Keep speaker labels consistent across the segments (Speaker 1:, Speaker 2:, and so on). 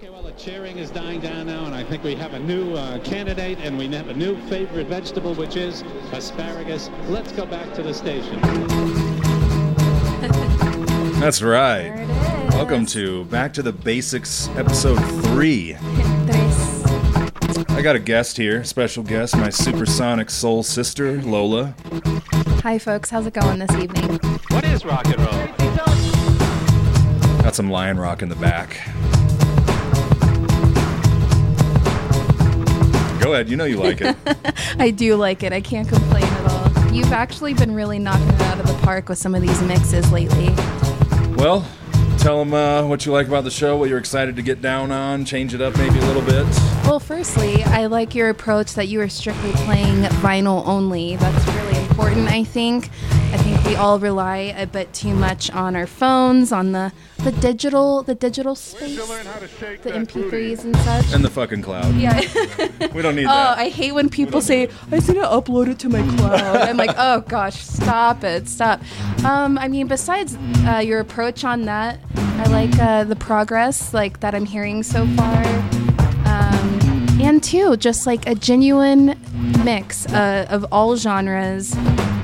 Speaker 1: Okay, well, the cheering is dying down now, and I think we have a new uh, candidate, and we have a new favorite vegetable, which is asparagus. Let's go back to the station.
Speaker 2: That's right.
Speaker 3: There it is.
Speaker 2: Welcome to Back to the Basics, episode three.
Speaker 3: Tres.
Speaker 2: I got a guest here, special guest, my supersonic soul sister, Lola.
Speaker 3: Hi, folks. How's it going this evening?
Speaker 1: What is rock and roll?
Speaker 2: Got some lion rock in the back. Go ahead, you know you like it.
Speaker 3: I do like it. I can't complain at all. You've actually been really knocking it out of the park with some of these mixes lately.
Speaker 2: Well, tell them uh, what you like about the show, what you're excited to get down on, change it up maybe a little bit.
Speaker 3: Well, firstly, I like your approach that you are strictly playing vinyl only. That's really important, I think. I think we all rely a bit too much on our phones, on the, the digital the digital space, the MP3s and such.
Speaker 2: And the fucking cloud.
Speaker 3: yeah.
Speaker 2: We don't need that.
Speaker 3: Oh,
Speaker 2: that.
Speaker 3: I hate when people say, I just need to upload it to my cloud. I'm like, oh gosh, stop it, stop. Um, I mean, besides uh, your approach on that, I like uh, the progress like that I'm hearing so far. Um, and two, just like a genuine mix uh, of all genres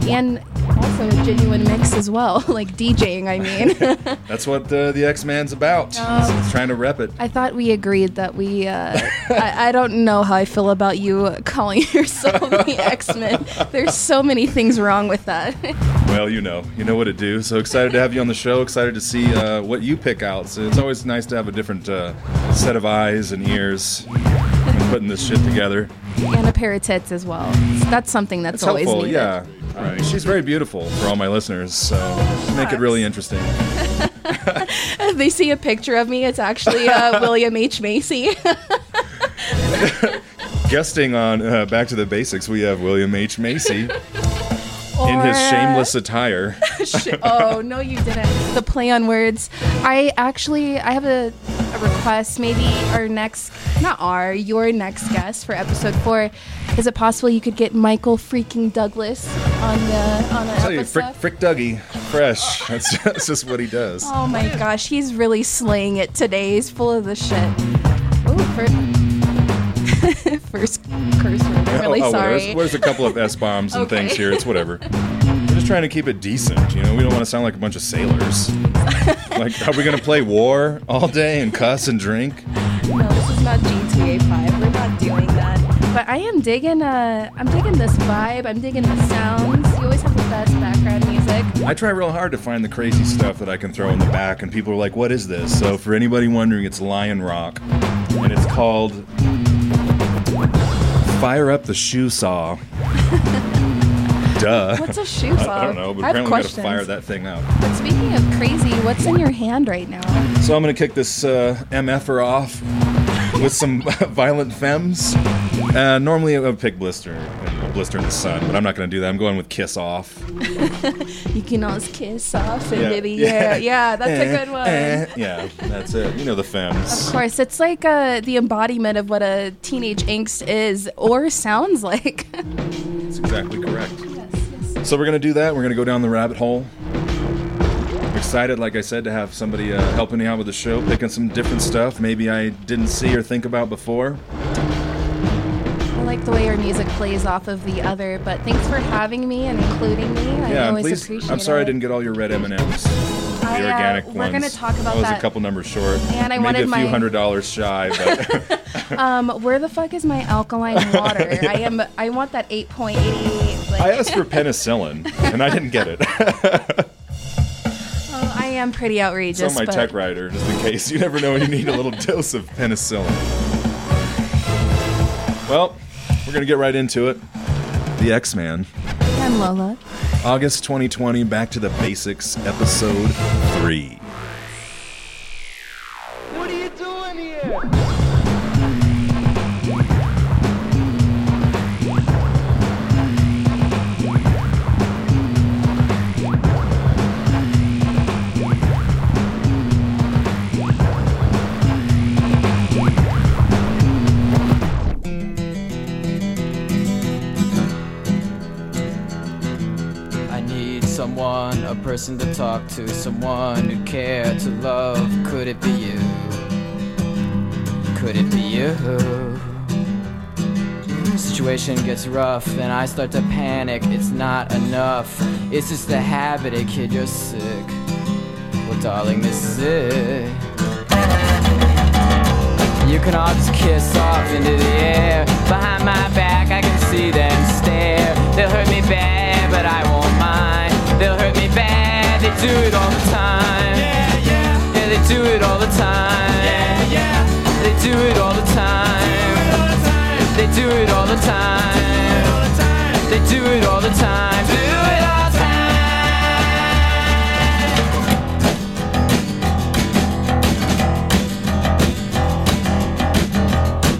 Speaker 3: and also a genuine mix as well, like DJing, I mean.
Speaker 2: That's what uh, the X Man's about. It's trying to rep it.
Speaker 3: I thought we agreed that we. Uh, I, I don't know how I feel about you calling yourself the X Men. There's so many things wrong with that.
Speaker 2: Well, you know, you know what to do. So excited to have you on the show. Excited to see uh, what you pick out. So it's always nice to have a different uh, set of eyes and ears putting this shit together.
Speaker 3: and a pair of tits as well. That's something that's
Speaker 2: It's
Speaker 3: always
Speaker 2: helpful,
Speaker 3: needed.
Speaker 2: yeah. Uh, she's very beautiful for all my listeners, so make it really interesting.
Speaker 3: They see a picture of me, it's actually uh, William H Macy.
Speaker 2: Guesting on uh, Back to the Basics, we have William H. Macy in his shameless attire.
Speaker 3: Oh no, you didn't. The play on words. I actually I have a, a request. Maybe our next, not our, your next guest for episode four. Is it possible you could get Michael freaking Douglas on the on the
Speaker 2: tell you. Frick, Frick Dougie, fresh. That's, that's just what he does.
Speaker 3: Oh my gosh, he's really slaying it today. He's full of the shit. Ooh, fir- first curse word. I'm really
Speaker 2: oh, oh,
Speaker 3: sorry.
Speaker 2: There's, there's a couple of S bombs and
Speaker 3: Okay.
Speaker 2: things here. It's whatever. We're just trying to keep it decent. You know, we don't want to sound like a bunch of sailors. like, are we gonna play war all day and cuss and drink?
Speaker 3: No, this is not GTA 5. We're not doing that. But I am digging uh I'm digging this vibe. I'm digging the sounds. You always have the best background music.
Speaker 2: I try real hard to find the crazy stuff that I can throw in the back, and people are like, "What is this?" So, for anybody wondering, it's Lionrock, and it's called "Fire Up the Shoesaw." Duh.
Speaker 3: What's a shoe saw?
Speaker 2: I don't know, but
Speaker 3: I
Speaker 2: apparently we gotta fire that thing up.
Speaker 3: But speaking of crazy, what's in your hand right now?
Speaker 2: So I'm gonna kick this uh, MFer off with some violent femmes. Uh, normally I would pick Blister, and a Blister in the Sun, but I'm not gonna do that. I'm going with Kiss Off.
Speaker 3: You can always kiss off and
Speaker 2: Yeah.
Speaker 3: maybe yeah, yeah, that's a good one.
Speaker 2: Eh, yeah, that's it. You know the femmes.
Speaker 3: Of course, it's like uh, the embodiment of what a teenage angst is or sounds like.
Speaker 2: That's exactly correct. So we're gonna do that. We're gonna go down the rabbit hole. I'm excited, like I said, to have somebody uh, helping me out with the show, picking some different stuff maybe I didn't see or think about before.
Speaker 3: I like the way our music plays off of the other, but thanks for having me and including me. I
Speaker 2: Yeah,
Speaker 3: always
Speaker 2: please.
Speaker 3: appreciate
Speaker 2: I'm sorry
Speaker 3: it.
Speaker 2: I didn't get all your red M and M's. The
Speaker 3: I, uh,
Speaker 2: organic
Speaker 3: we're
Speaker 2: ones.
Speaker 3: gonna talk about that.
Speaker 2: I was
Speaker 3: that.
Speaker 2: a couple numbers short.
Speaker 3: And I
Speaker 2: Maybe
Speaker 3: wanted
Speaker 2: a few
Speaker 3: my-
Speaker 2: hundred dollars shy, but
Speaker 3: Um, where the fuck is my alkaline water? I am. I want that 8.88.
Speaker 2: I asked for penicillin and I didn't get it.
Speaker 3: oh, I am pretty outrageous.
Speaker 2: it's on my
Speaker 3: but
Speaker 2: tech writer, just in case. You never know when you need a little dose of penicillin. Well, we're gonna get right into it. The X Man.
Speaker 3: I'm Lola.
Speaker 2: August 2020, Back to the Basics, Episode 3.
Speaker 4: Someone, a person to talk to, someone who care to love. Could it be you? could it be you? Situation gets rough and I start to panic. It's not enough. It's just a habit, a kid, you're sick. Well, darling, this is it. You can all just kiss off into the air. Behind my back, I can see them stare. They'll hurt me bad, but I won't mind. They'll hurt me bad, they do it all the time. Yeah, yeah. Yeah, they do it all the time. Yeah, yeah. They do it all the time. They do it all the time. They do it all the time. Do it all the time.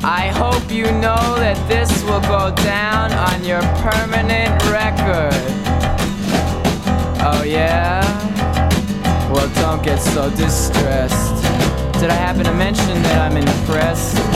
Speaker 4: I hope you know that this will go down on your permanent record. Oh yeah? Well, don't get so distressed. Did I happen to mention that I'm impressed?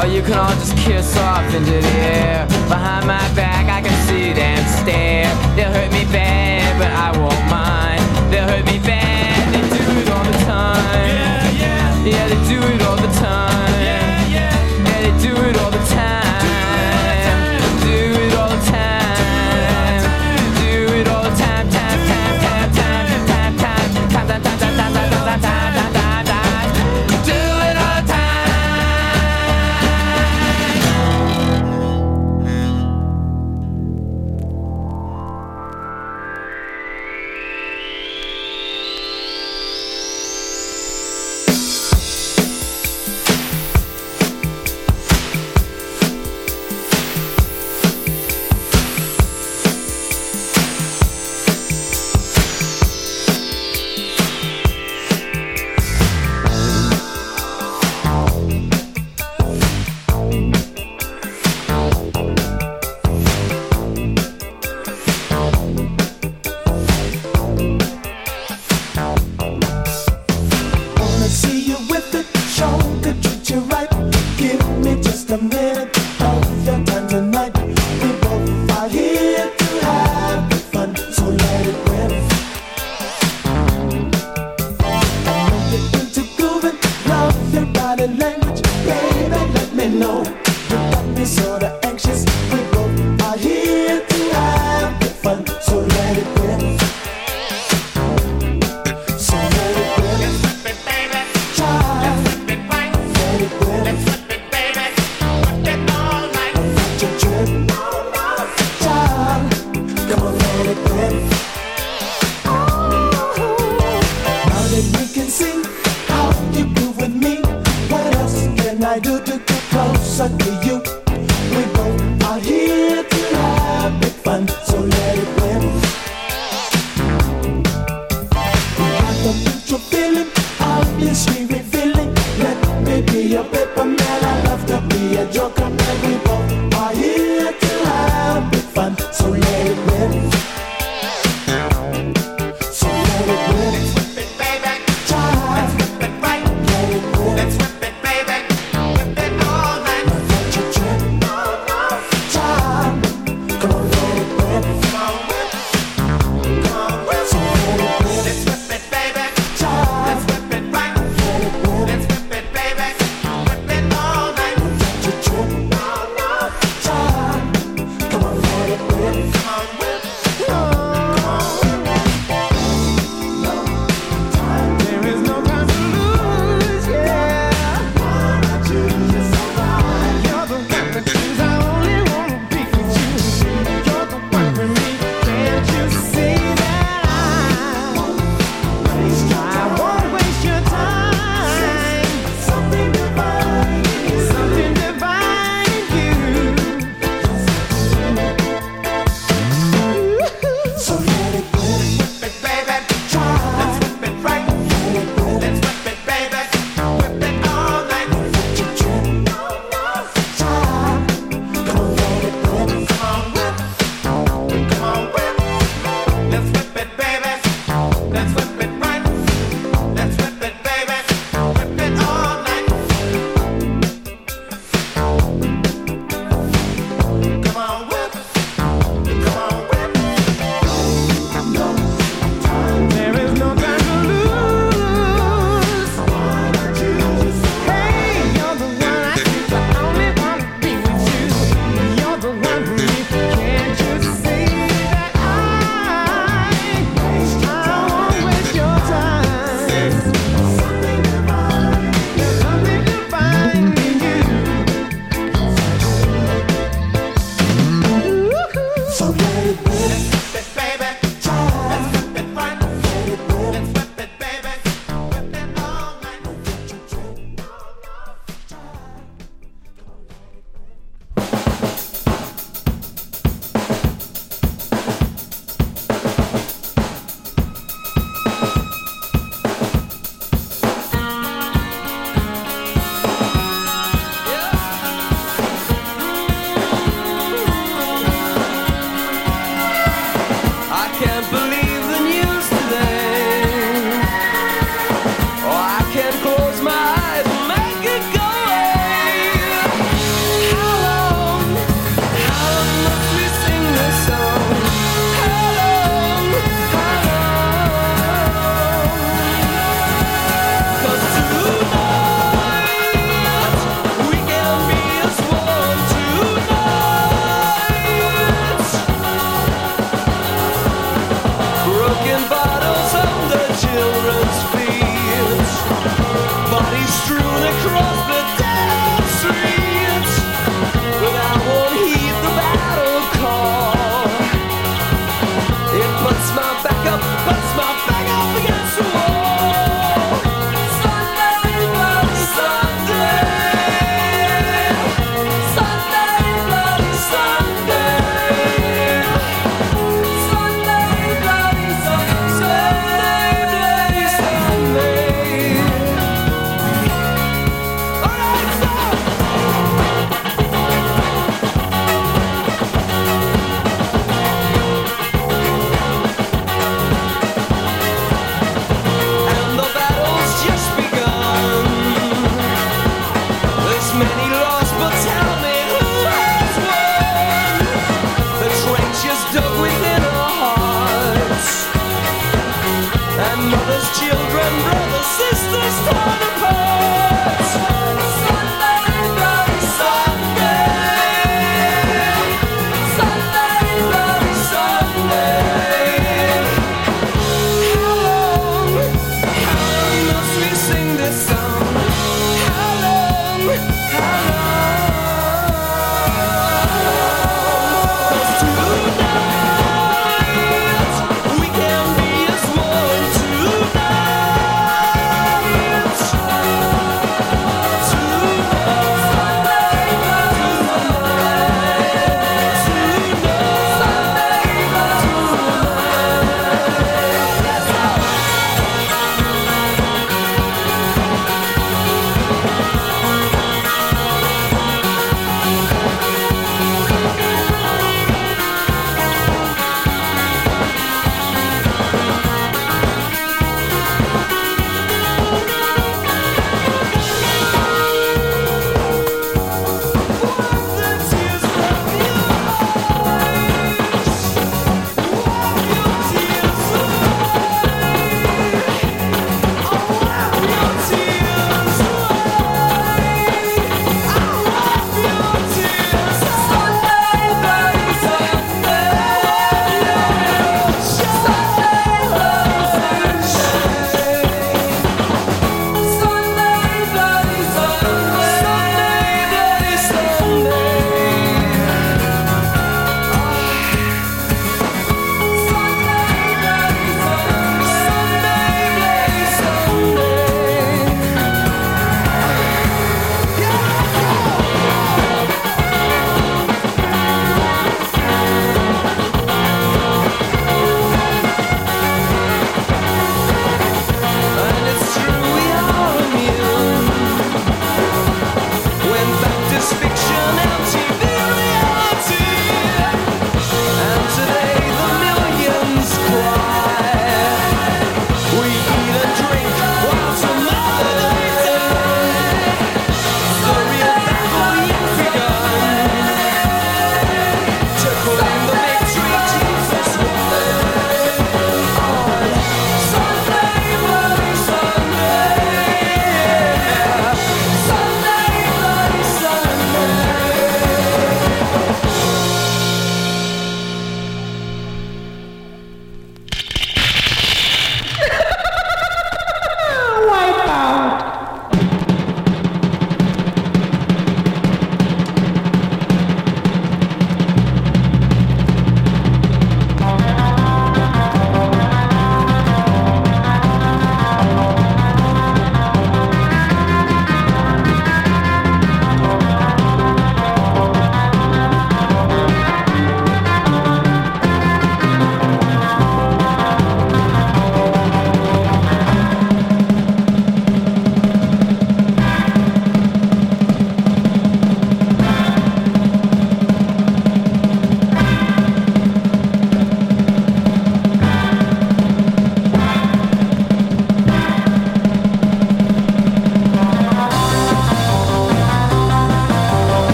Speaker 4: or you can all just kiss off into the air. Behind my back I can see them stare. They'll hurt me bad but I won't mind. They'll hurt me bad, they do it all the time. Yeah, yeah. Yeah, they do it all the time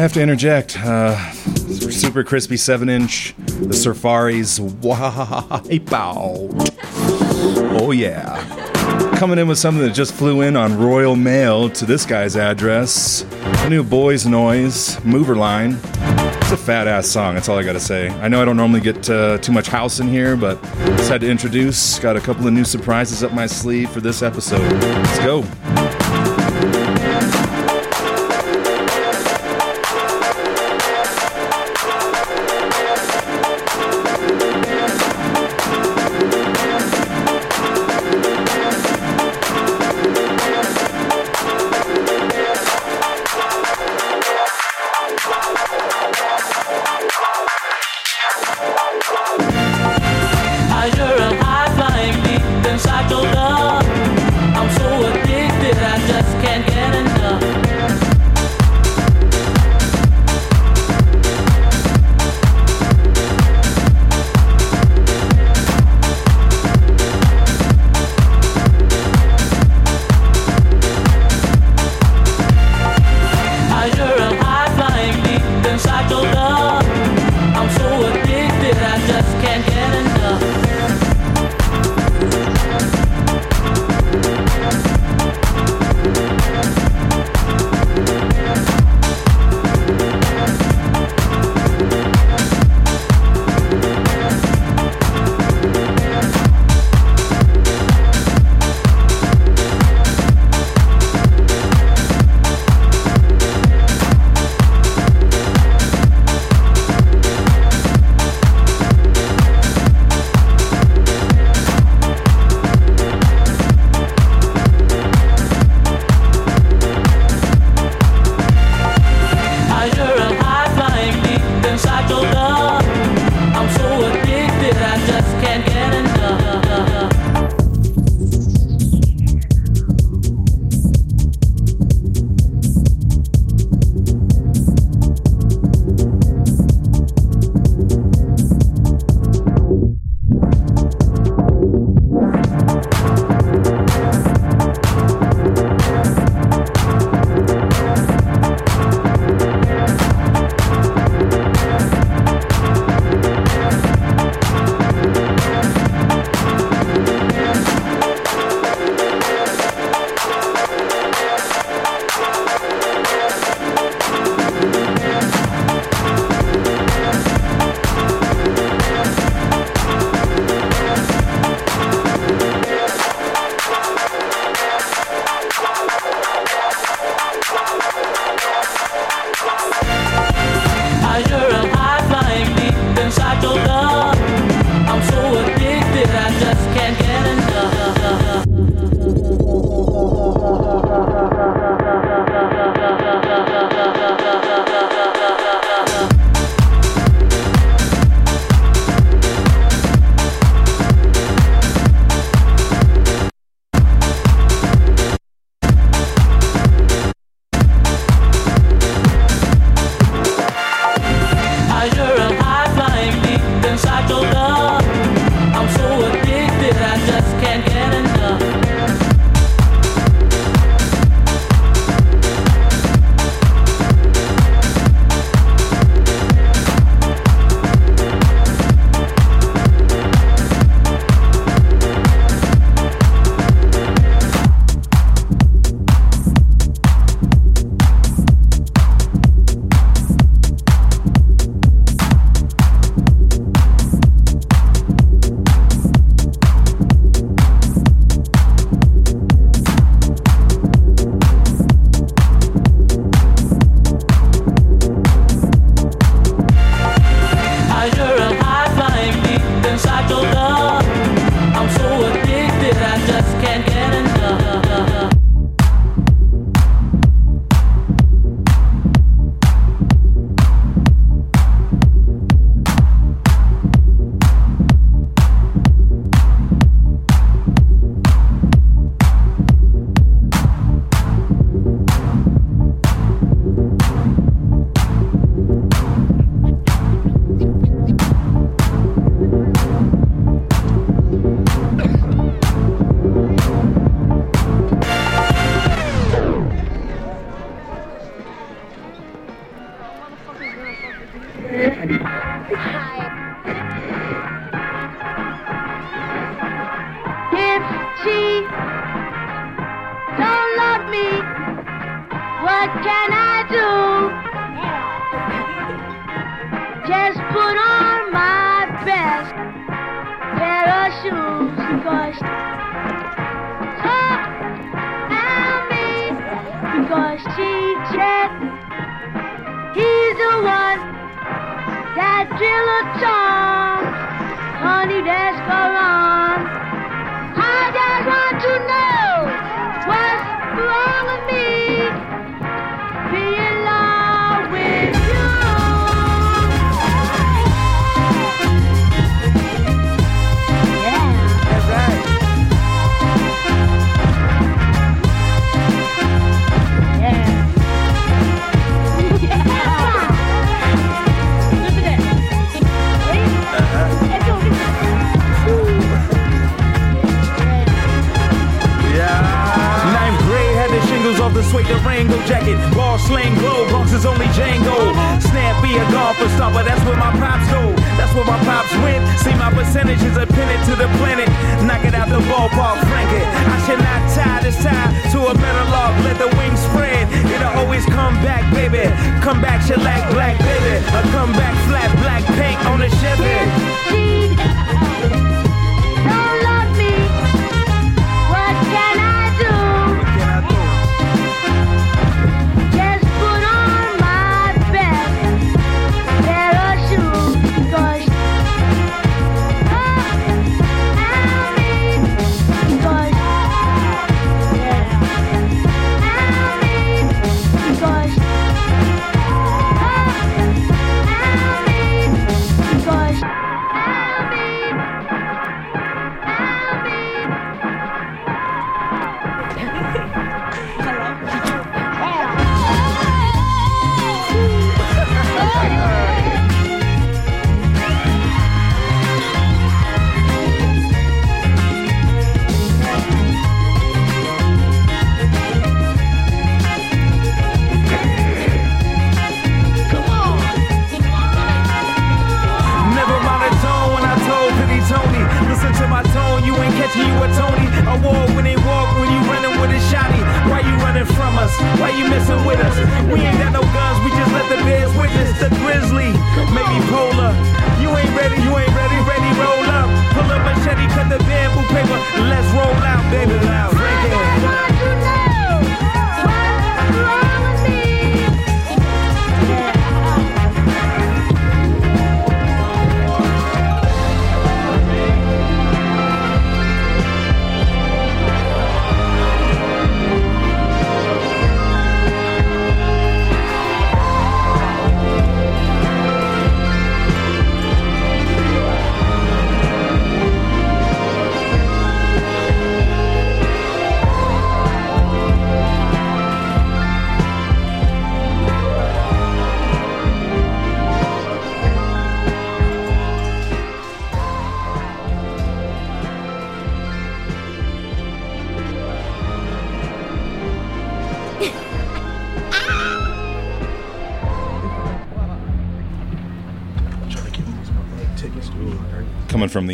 Speaker 5: have to
Speaker 2: interject. Uh, super crispy 7 inch, the Surfaris Wipeout. Oh, yeah. Coming in with something that just flew in on Royal Mail to this guy's address. A new Boys Noize mover line. It's a fat ass song, that's all I gotta say. I know I don't normally get uh, too much house in here, but just had to introduce. Got a couple of new surprises up my sleeve for this episode. Let's go.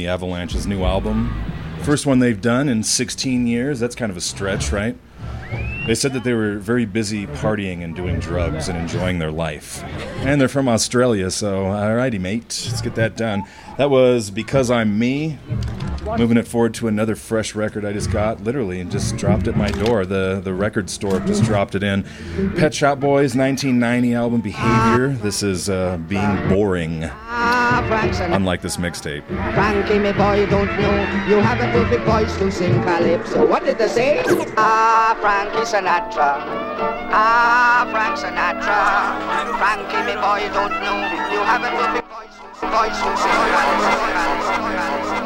Speaker 2: Avalanches' new album. First one they've done in 16 years. That's kind of a stretch, right? They said that they were very busy partying and doing drugs and enjoying their life. And they're from Australia, so alrighty, mate. Let's get that done. That was Because I'm Me. Moving it forward to another fresh record I just got, literally, and just dropped at my door. The the record store just dropped it in. Pet Shop Boys 1990 album Behavior. This is uh, being boring. Unlike this mixtape.
Speaker 6: Frankie, me boy, don't know. You have a perfect voice to sing calypso. What did they say? Ah, Frankie Sinatra. Ah, Frank Sinatra. Frankie, me boy, don't know. You have a perfect voice, voice to sing calypso.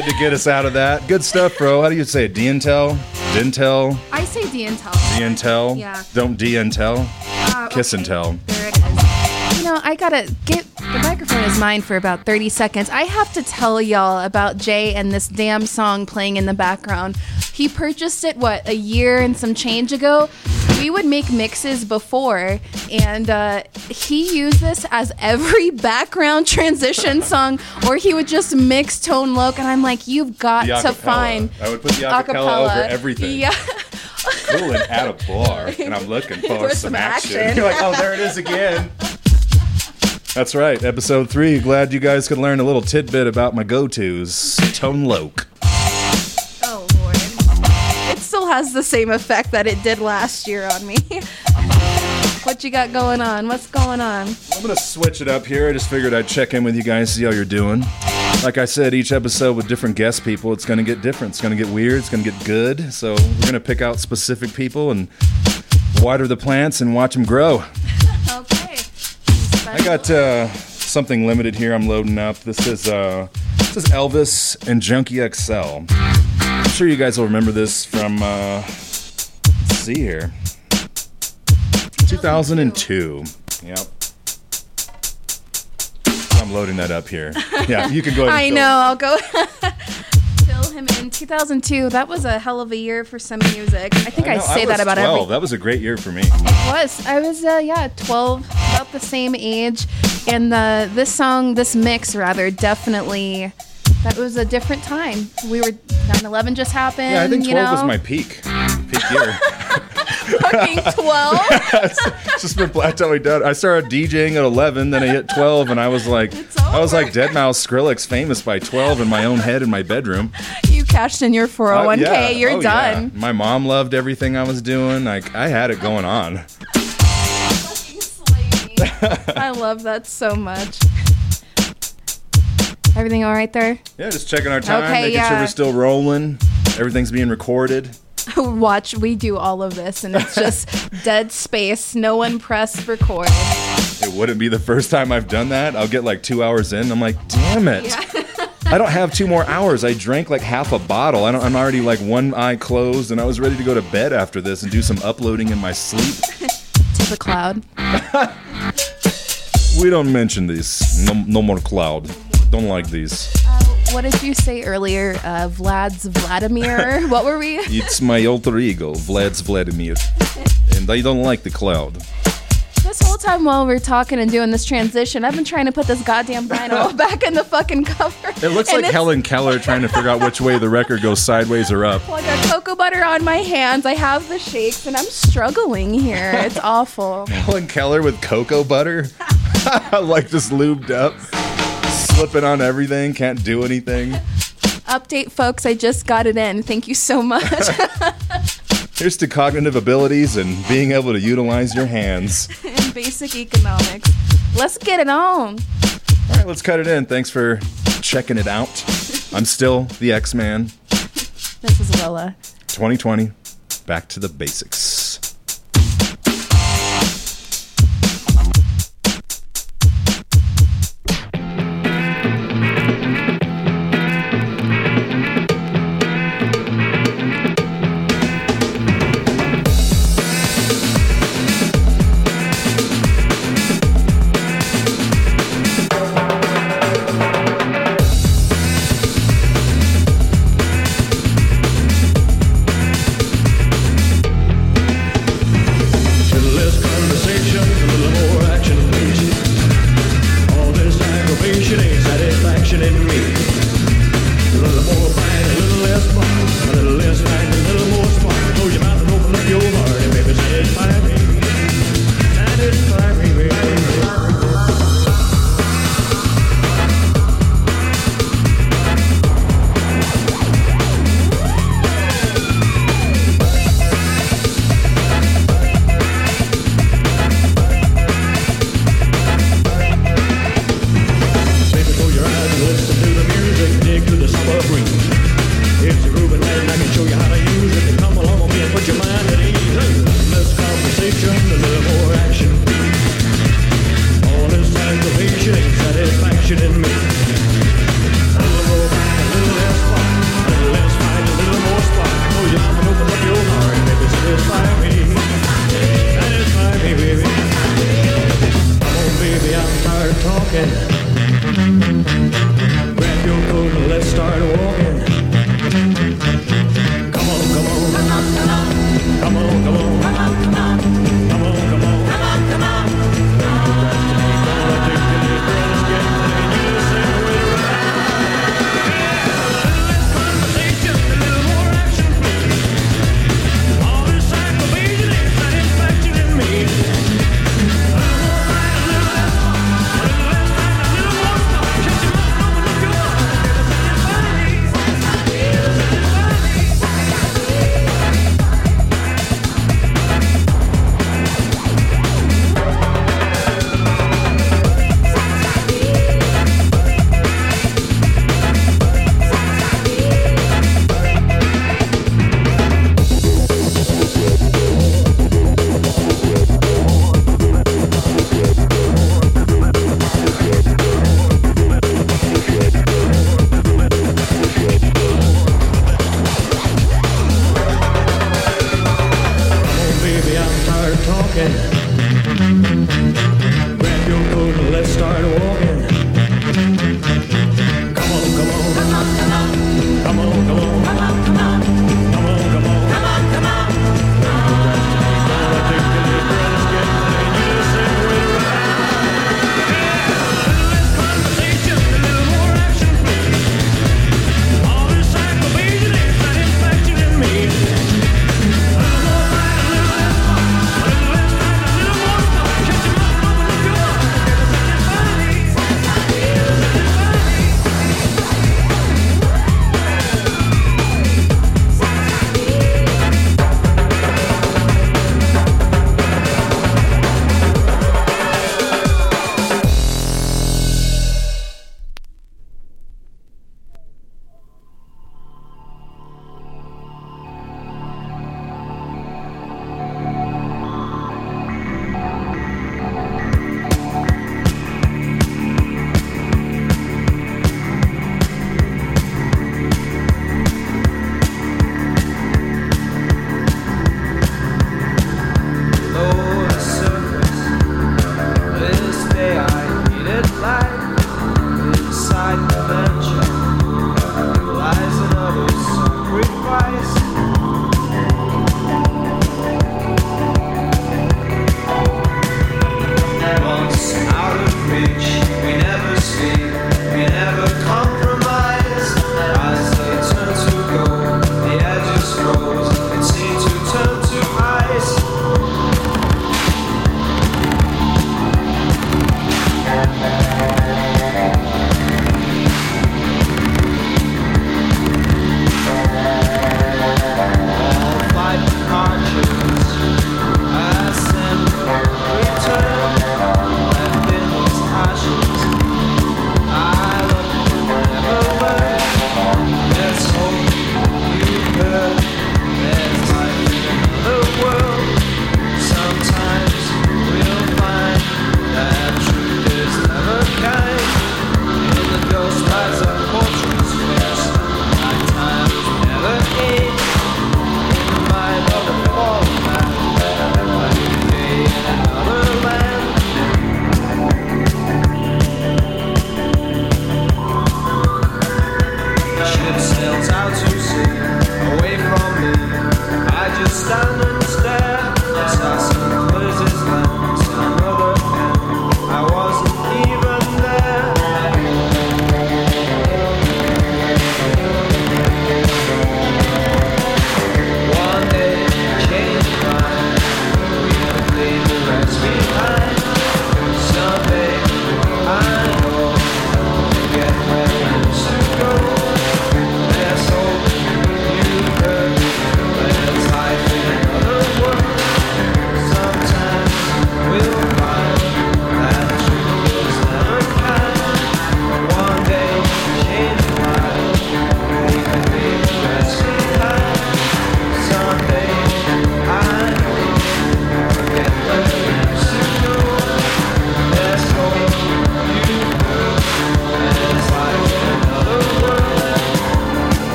Speaker 2: Had to get us out of that. Good stuff, bro. How do you say it? D-Intel? Dintel?
Speaker 3: I say D-Intel.
Speaker 2: D-Intel?
Speaker 3: Yeah.
Speaker 2: Don't D-Intel?
Speaker 3: Uh,
Speaker 2: Kiss and tell.
Speaker 3: There it is. You know, I gotta get the microphone is mine for about 30 seconds. I have to tell y'all about Jay and this damn song playing in the background. He purchased it, what, a year and some change ago? We would make mixes before, and uh, he used this as every background transition song, or he would just mix Tone Loc, and I'm like, you've got
Speaker 2: The
Speaker 3: to
Speaker 2: acapella.
Speaker 3: find
Speaker 2: I would put the acapella over everything.
Speaker 3: Yeah.
Speaker 2: Cool and at a bar, and I'm looking for
Speaker 3: For
Speaker 2: some,
Speaker 3: some
Speaker 2: action.
Speaker 3: action.
Speaker 2: You're like, oh, there it is again. That's right, episode three. Glad you guys could learn a little tidbit about my go-tos. Tone Loc.
Speaker 3: Oh lord. It still has the same effect that it did last year on me. What you got going on? What's going on?
Speaker 2: I'm gonna switch it up here. I just figured I'd check in with you guys, see how you're doing. Like I said, each episode with different guest people, it's gonna get different. It's gonna get weird. It's gonna get good. So we're gonna pick out specific people and water the plants and watch them grow.
Speaker 3: Okay.
Speaker 2: I got uh, something limited here. I'm loading up. This is uh, this is Elvis and Junkie XL. I'm sure you guys will remember this from. Uh, let's see here. 2002. Yep. I'm loading that up here. Yeah, you can go ahead. and
Speaker 3: I
Speaker 2: fill
Speaker 3: know.
Speaker 2: it.
Speaker 3: I'll go fill him in. 2002. That was a hell of a year for some music. I think I,
Speaker 2: know,
Speaker 3: say
Speaker 2: was
Speaker 3: that about
Speaker 2: 12.
Speaker 3: every.
Speaker 2: That was a great year for me.
Speaker 3: It was. I was uh, yeah, 12, about the same age, and the this song, this mix rather, definitely. That was a different time. We were 9/11 just happened.
Speaker 2: Yeah, I think 12
Speaker 3: you know?
Speaker 2: was my peak. Peak year.
Speaker 3: fucking 12.
Speaker 2: it's just been totally done. I started DJing at 11, then I hit 12, and I was like, I was like Deadmau5 Skrillex, famous by 12 in my own head in my bedroom.
Speaker 3: you cashed in your 401k.
Speaker 2: Uh, yeah.
Speaker 3: You're
Speaker 2: Oh, yeah.
Speaker 3: done.
Speaker 2: My mom loved everything I was doing. Like I had it going on.
Speaker 3: I love that so much. Everything all right there?
Speaker 2: Yeah, just checking our time,
Speaker 3: Okay,
Speaker 2: making sure we're still rolling. Everything's being recorded.
Speaker 3: Watch, we do all of this, and it's just dead space. No one pressed record.
Speaker 2: It wouldn't be the first time I've done that. I'll get like two hours in. I'm like, damn it. I don't have two more hours. I drank like half a bottle. I don't, I'm already like one eye closed, and I was ready to go to bed after this and do some uploading in my sleep.
Speaker 3: To the cloud.
Speaker 2: We don't mention these. No, no more cloud. Don't like these.
Speaker 3: What did you say earlier? Uh, Vlad's Vladimir. what were we?
Speaker 2: It's my alter ego, Vlad's Vladimir, and I don't like the cloud.
Speaker 3: This whole time while we're talking and doing this transition, I've been trying to put this goddamn vinyl back in the fucking cover.
Speaker 2: It looks like
Speaker 3: it's-
Speaker 2: Helen Keller trying to figure out which way the record goes sideways or up.
Speaker 3: Well, I got cocoa butter on my hands. I have the shakes, and I'm struggling here. It's awful.
Speaker 2: Helen Keller with cocoa butter, like just lubed up, slipping on everything, can't do anything.
Speaker 3: Update, folks. I just got it in. Thank you so much.
Speaker 2: Here's to cognitive abilities and being able to utilize your hands.
Speaker 3: and basic economics. Let's get it on.
Speaker 2: All right, let's cut it in. Thanks for checking it out. I'm still the X Man.
Speaker 3: This is Willa.
Speaker 2: 2020. Back to the basics.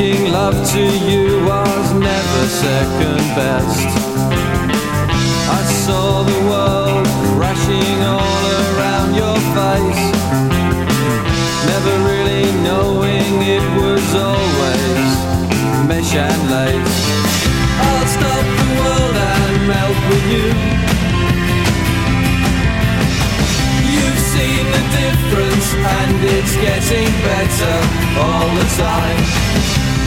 Speaker 5: Making love to you was never second best. I saw the world crashing all around your face. Never really knowing it was always mesh and lace. I'll stop the world and melt with you. You've seen the difference and it's getting better all the time.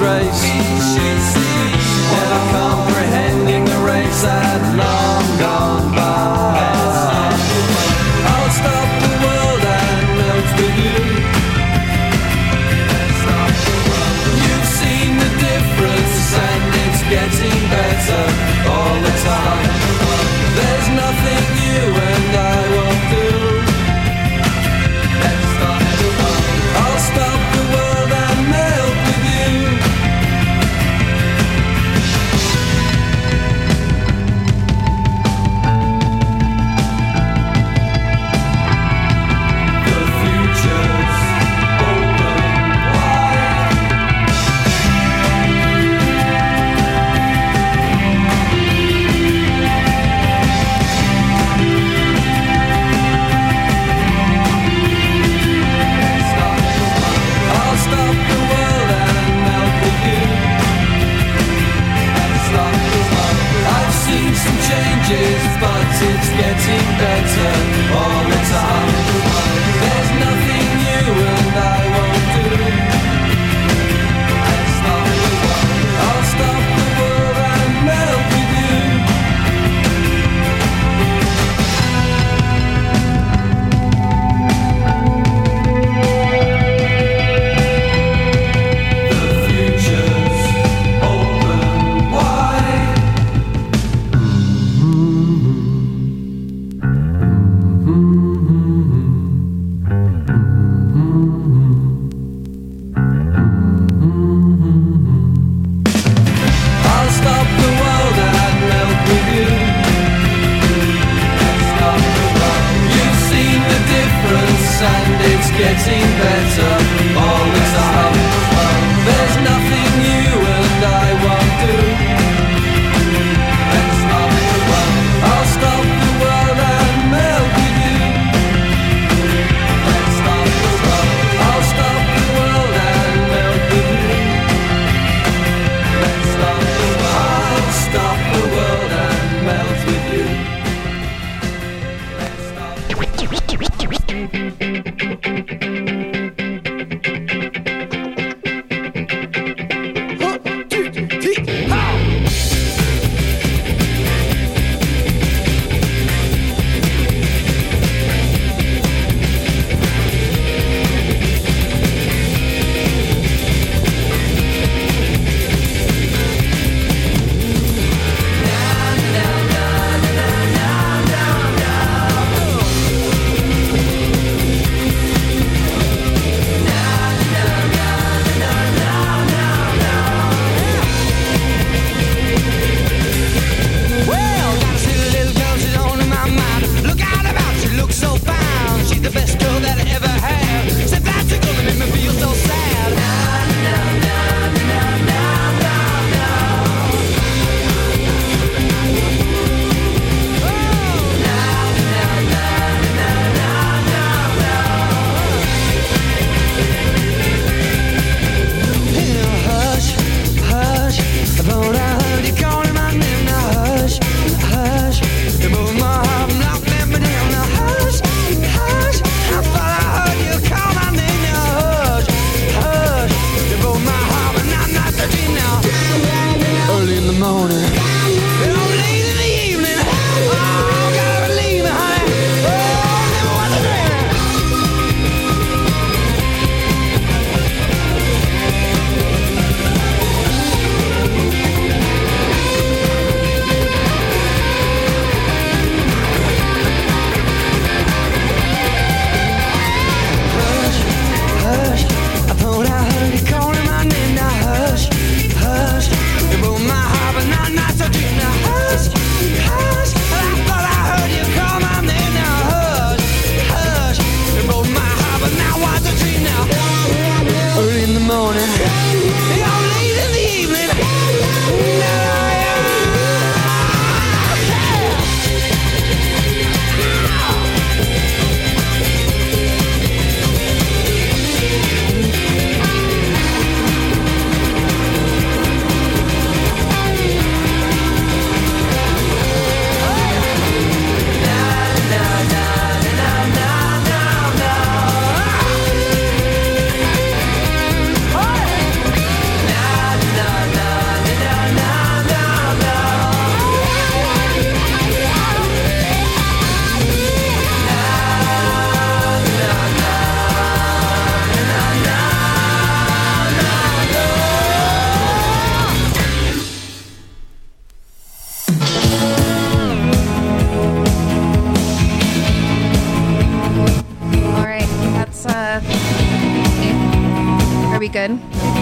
Speaker 5: race. And comprehending the race that long gone by. I'll stop the world and melt with you. You've seen the difference and it's getting better.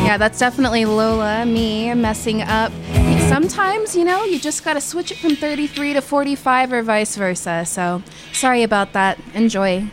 Speaker 7: yeah, that's definitely Lola, me messing up. Sometimes, you know, you just got to switch it from 33 to 45 or vice versa. So sorry about that. Enjoy.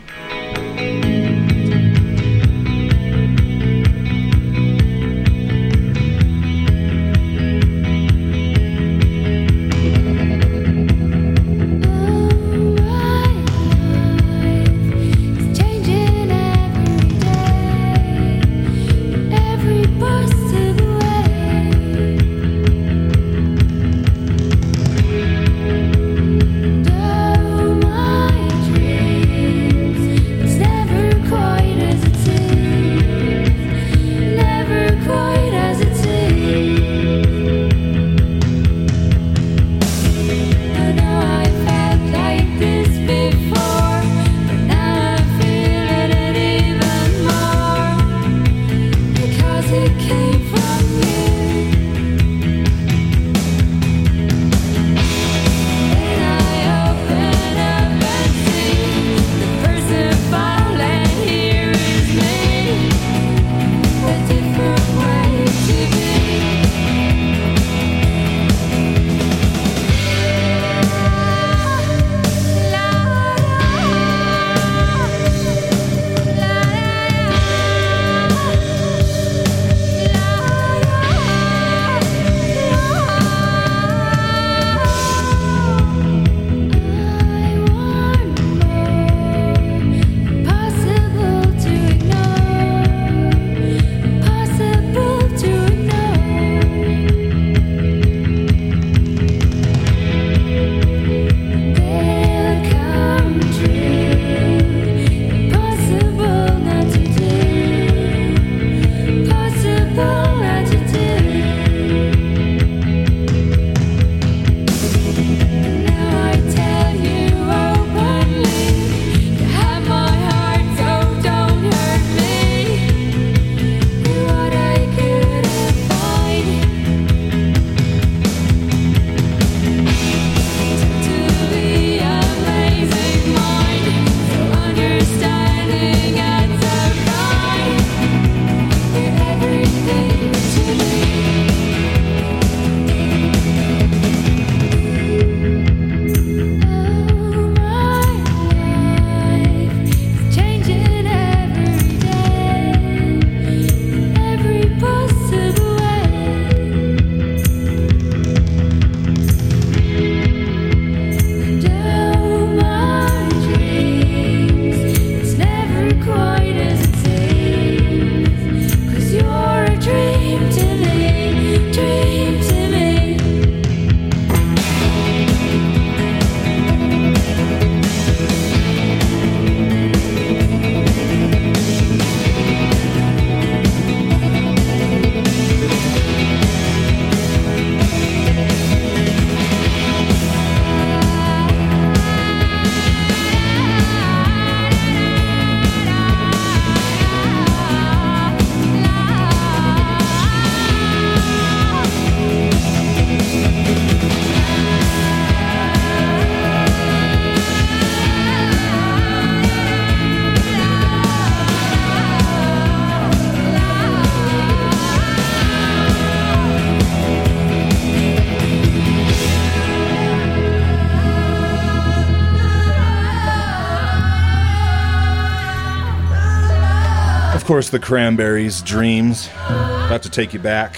Speaker 2: course, the Cranberries' dreams. About to take you back,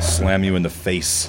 Speaker 2: slam you in the face.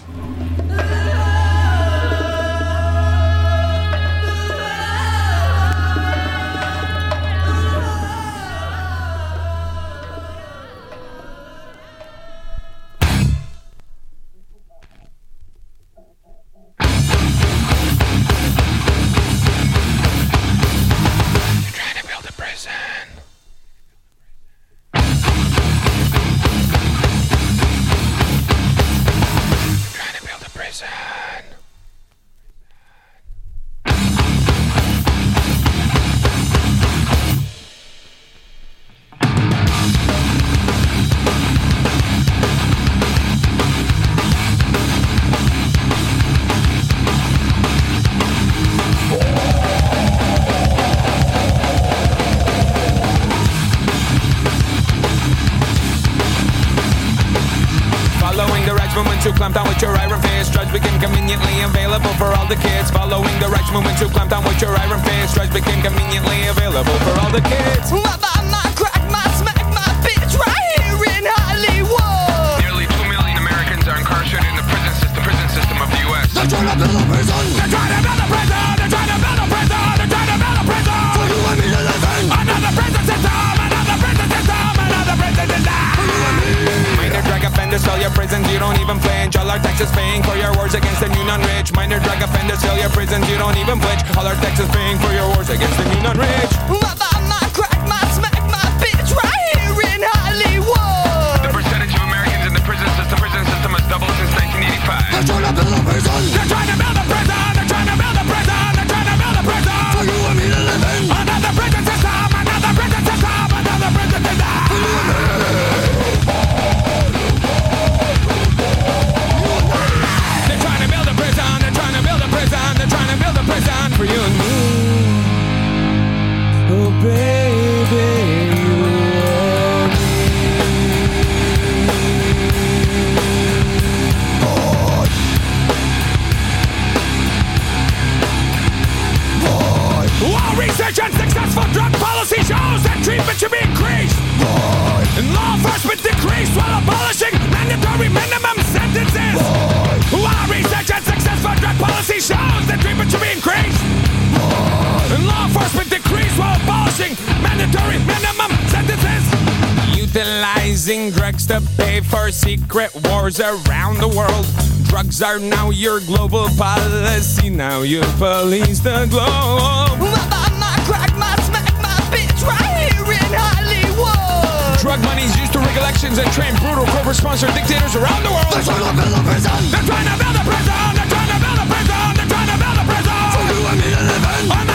Speaker 8: wars around the world. Drugs are now your global policy. Now you police the globe.
Speaker 9: Mother, my crack, my smack, my bitch, right here in Hollywood.
Speaker 8: Drug money's used to rig elections and train brutal corporate-sponsored dictators around the world.
Speaker 10: They're trying to build a prison. They're trying to build a prison. They're trying to build a prison. They're trying to build a prison. For you and me to live in.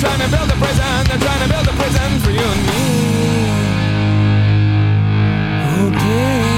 Speaker 8: They're trying to build a prison, they're trying to build a prison for you and me.
Speaker 7: Oh
Speaker 8: dear.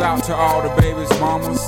Speaker 8: Out to all the babies, mamas.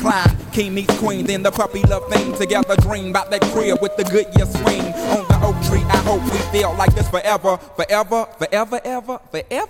Speaker 11: Decline. King meets queen, then the puppy love thing. Together dream about that crib with the good year swing. On the oak tree, I hope we feel like this forever. Forever, forever, ever, forever, ever.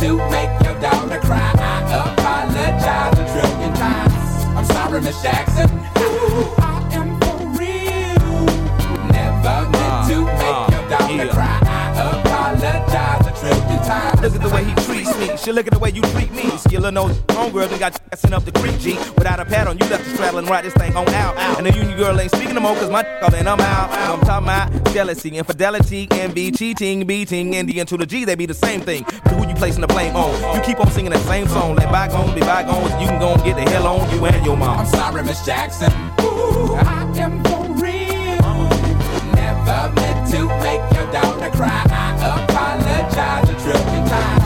Speaker 8: to make your daughter cry. I apologize a trillion times. I'm sorry, Miss Jackson. Ooh, I am for real. Never meant to ah, make ah, your daughter cry. I apologize a trillion times.
Speaker 12: Look at the way he me. Shit, look at the way you treat me. Skillin' no homegirl done got you up the creek, G. Without a pad on, you left the straddle and ride this thing on out. And the union girl ain't speaking no more, cause my all and I'm out. I'm talking about jealousy, infidelity, envy, cheating, beating, and the to the G, they be the same thing. But who you placing the blame on? You keep on singing that same song. Let bygones be bygones. You can go and get the hell on you and your mom.
Speaker 8: I'm sorry, Miss Jackson. Ooh, I am for real. Never meant to make your daughter cry. I apologize a trillion times.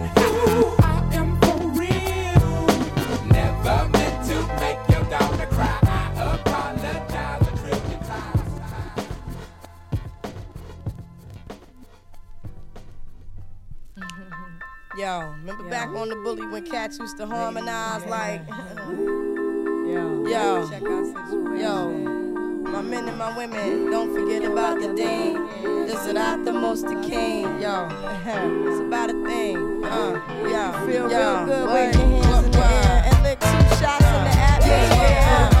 Speaker 9: Yo, remember back on the bully when cats used to harmonize like, yo, yo, yo, my men and my women, don't forget about the dean. This is not the most the king, yo. It's about a thing, uh, yo,
Speaker 13: Feel
Speaker 9: yo,
Speaker 13: real good,
Speaker 9: word,
Speaker 13: wave your hands in the air
Speaker 9: and lick two shots in the atmosphere.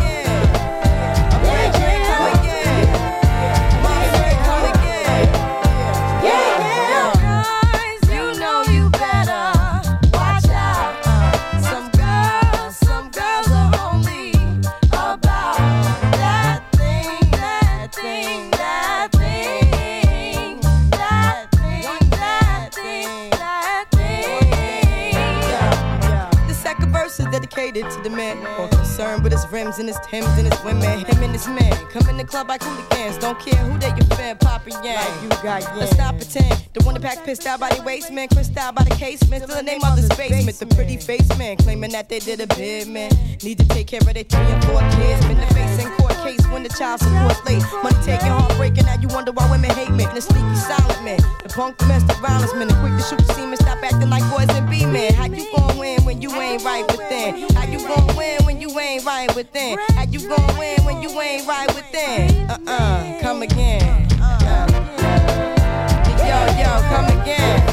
Speaker 9: Dedicated to the man more concerned with his rims and his Timbs and his women. Him and his man come in the club I like hooligans. Don't care who they your fan, Papa Yang. Like you got yeah. Let's not pretend. The one that pack pissed out by the waist, man. Crissed out by the casement. Still the name of the basement. The pretty face man claiming that they did a bid, man. Need to take care of their three and four kids. Been the face in court case when the child support late. Money taking, heartbreaking. Now you wonder why women hate me. The sneaky silent man. The punk domestic violence man. The quick to shoot the semen. Stop acting like boys and be men. How you gon' win when you ain't right within? How you gon' win when you ain't right within? How you gon' win when you ain't right within? Uh uh, come again. Uh. Yo, yo, come again.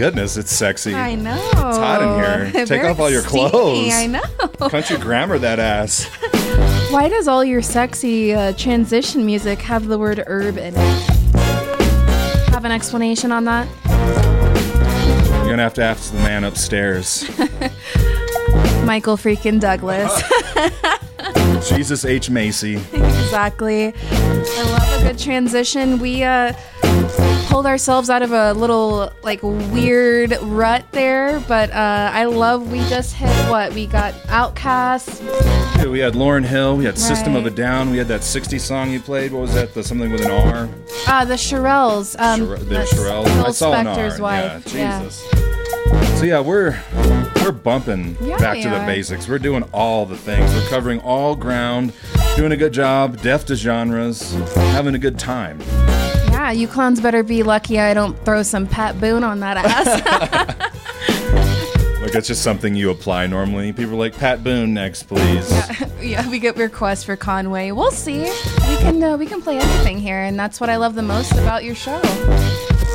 Speaker 2: Goodness, it's sexy.
Speaker 3: I know.
Speaker 2: It's hot in here. Take
Speaker 3: Very
Speaker 2: off all your
Speaker 3: steamy,
Speaker 2: clothes.
Speaker 3: I know.
Speaker 2: Country grammar that ass.
Speaker 3: Why does all your sexy uh, transition music have the word herb in it? Have an explanation on that?
Speaker 2: You're gonna have to ask the man upstairs.
Speaker 3: Michael freaking Douglas.
Speaker 2: Jesus H. Macy.
Speaker 3: exactly. I love a good transition. We uh, pulled ourselves out of a little like weird rut there, but uh, I love we just hit what we got OutKast.
Speaker 2: Yeah, we had Lauryn Hill. We had System of a Down. We had that 60s song you played. What was that? The something with an R.
Speaker 3: Uh, the Shirelles. Um,
Speaker 2: Shire- the Shirelles. I saw an R.
Speaker 3: wife.
Speaker 2: Yeah, Jesus. So yeah, we're we're bumping
Speaker 3: Yeah,
Speaker 2: back to the basics. We're doing all the things. We're covering all ground, doing a good job, deaf to genres, having a good time.
Speaker 3: Yeah, you clowns better be lucky I don't throw some Pat Boone on that ass.
Speaker 2: Like that's just something you apply normally. People are like Pat Boone next, please.
Speaker 3: yeah, yeah we get requests for Conway. We'll see. We can uh, we can play anything here, and that's what I love the most about your show.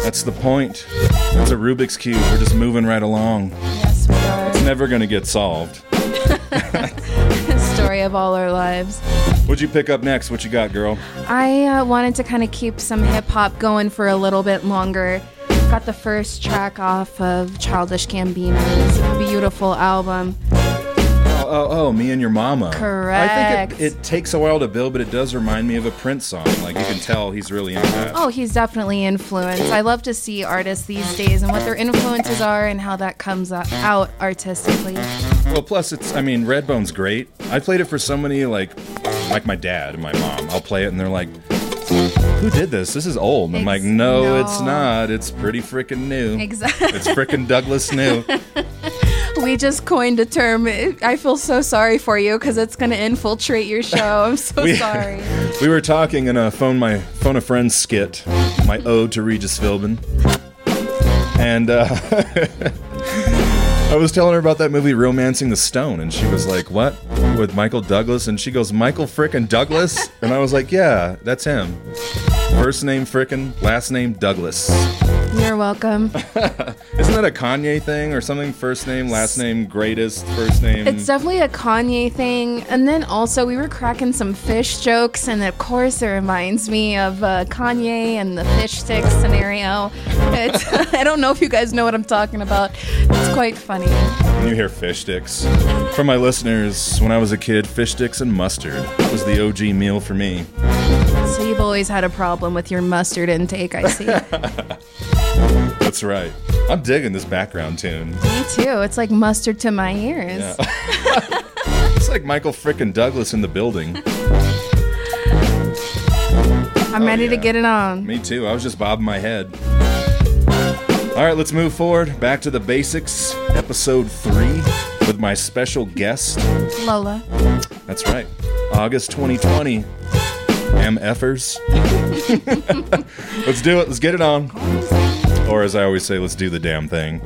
Speaker 2: That's the point. It's a Rubik's cube. We're just moving right along.
Speaker 3: Yes, we are.
Speaker 2: It's never gonna get solved.
Speaker 3: Story of all our lives.
Speaker 2: What'd you pick up next? What you got, girl?
Speaker 3: I uh, wanted to kind of keep some hip hop going for a little bit longer. Got the first track off of Childish Gambino's beautiful album.
Speaker 2: Oh, oh, oh, me and your mama.
Speaker 3: Correct.
Speaker 2: I think it, it takes a while to build, but it does remind me of a Prince song. Like you can tell he's really into that.
Speaker 3: Oh, he's definitely influenced. I love to see artists these days and what their influences are and how that comes out artistically.
Speaker 2: Well, plus it's, I mean, Redbone's great. I played it for somebody like, like my dad and my mom. I'll play it and they're like, "Who did this? This is old." And I'm like, "No, it's not. It's pretty freaking new.
Speaker 3: Exactly.
Speaker 2: It's freaking Douglas new."
Speaker 3: We just coined a term. I feel so sorry for you because it's going to infiltrate your show. I'm so
Speaker 2: We-
Speaker 3: sorry.
Speaker 2: we were talking in a phone my phone a friend skit, my ode to Regis Philbin, and uh, I was telling her about that movie Romancing the Stone, and she was like, "What?" With Michael Douglas, and she goes, "Michael frickin' Douglas," and I was like, "Yeah, that's him. First name frickin', last name Douglas."
Speaker 3: You're welcome.
Speaker 2: Isn't that a Kanye thing or something? First name, last name, greatest, first name.
Speaker 3: It's definitely a Kanye thing. And then also, we were cracking some fish jokes, and of course, it reminds me of uh, Kanye and the fish sticks scenario. I don't know if you guys know what I'm talking about. It's quite funny.
Speaker 2: When you hear fish sticks. For my listeners, when I was a kid, fish sticks and mustard was the OG meal for me.
Speaker 3: So you've always had a problem with your mustard intake, I see.
Speaker 2: That's right. I'm digging this background tune.
Speaker 3: Me too. It's like mustard to my ears.
Speaker 2: Yeah. it's like Michael frickin' Douglas in the building.
Speaker 3: I'm
Speaker 2: Oh,
Speaker 3: ready to get it on.
Speaker 2: Me too. I was just bobbing my head. All right, let's move forward. Back to the basics, episode three, with my special guest.
Speaker 3: Lola.
Speaker 2: That's right. August 2020. MFers. let's do it. Let's get it on. Or as I always say, let's do the damn thing.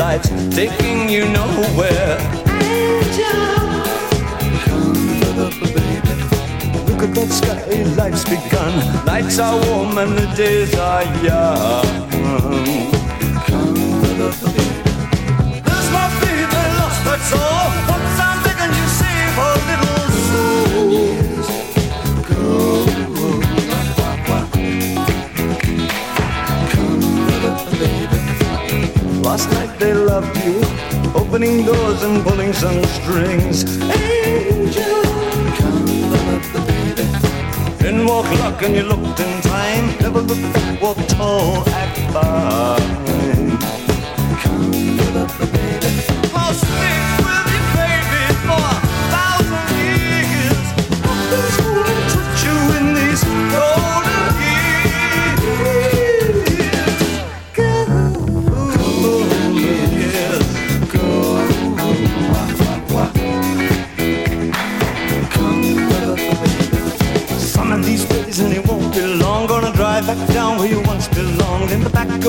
Speaker 14: Life's taking you nowhere. Look at that sky, life's begun. Nights are warm and the days are young. strings and strings. Angel, come the baby. In walk luck and you looked in time. Never look back, walk tall, act fast.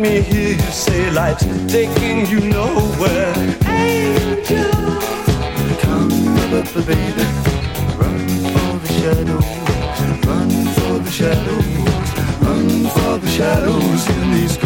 Speaker 14: Let me hear you say life's taking you nowhere. Angel, come, baby, run for the shadows, run for the shadows, run for the shadows in these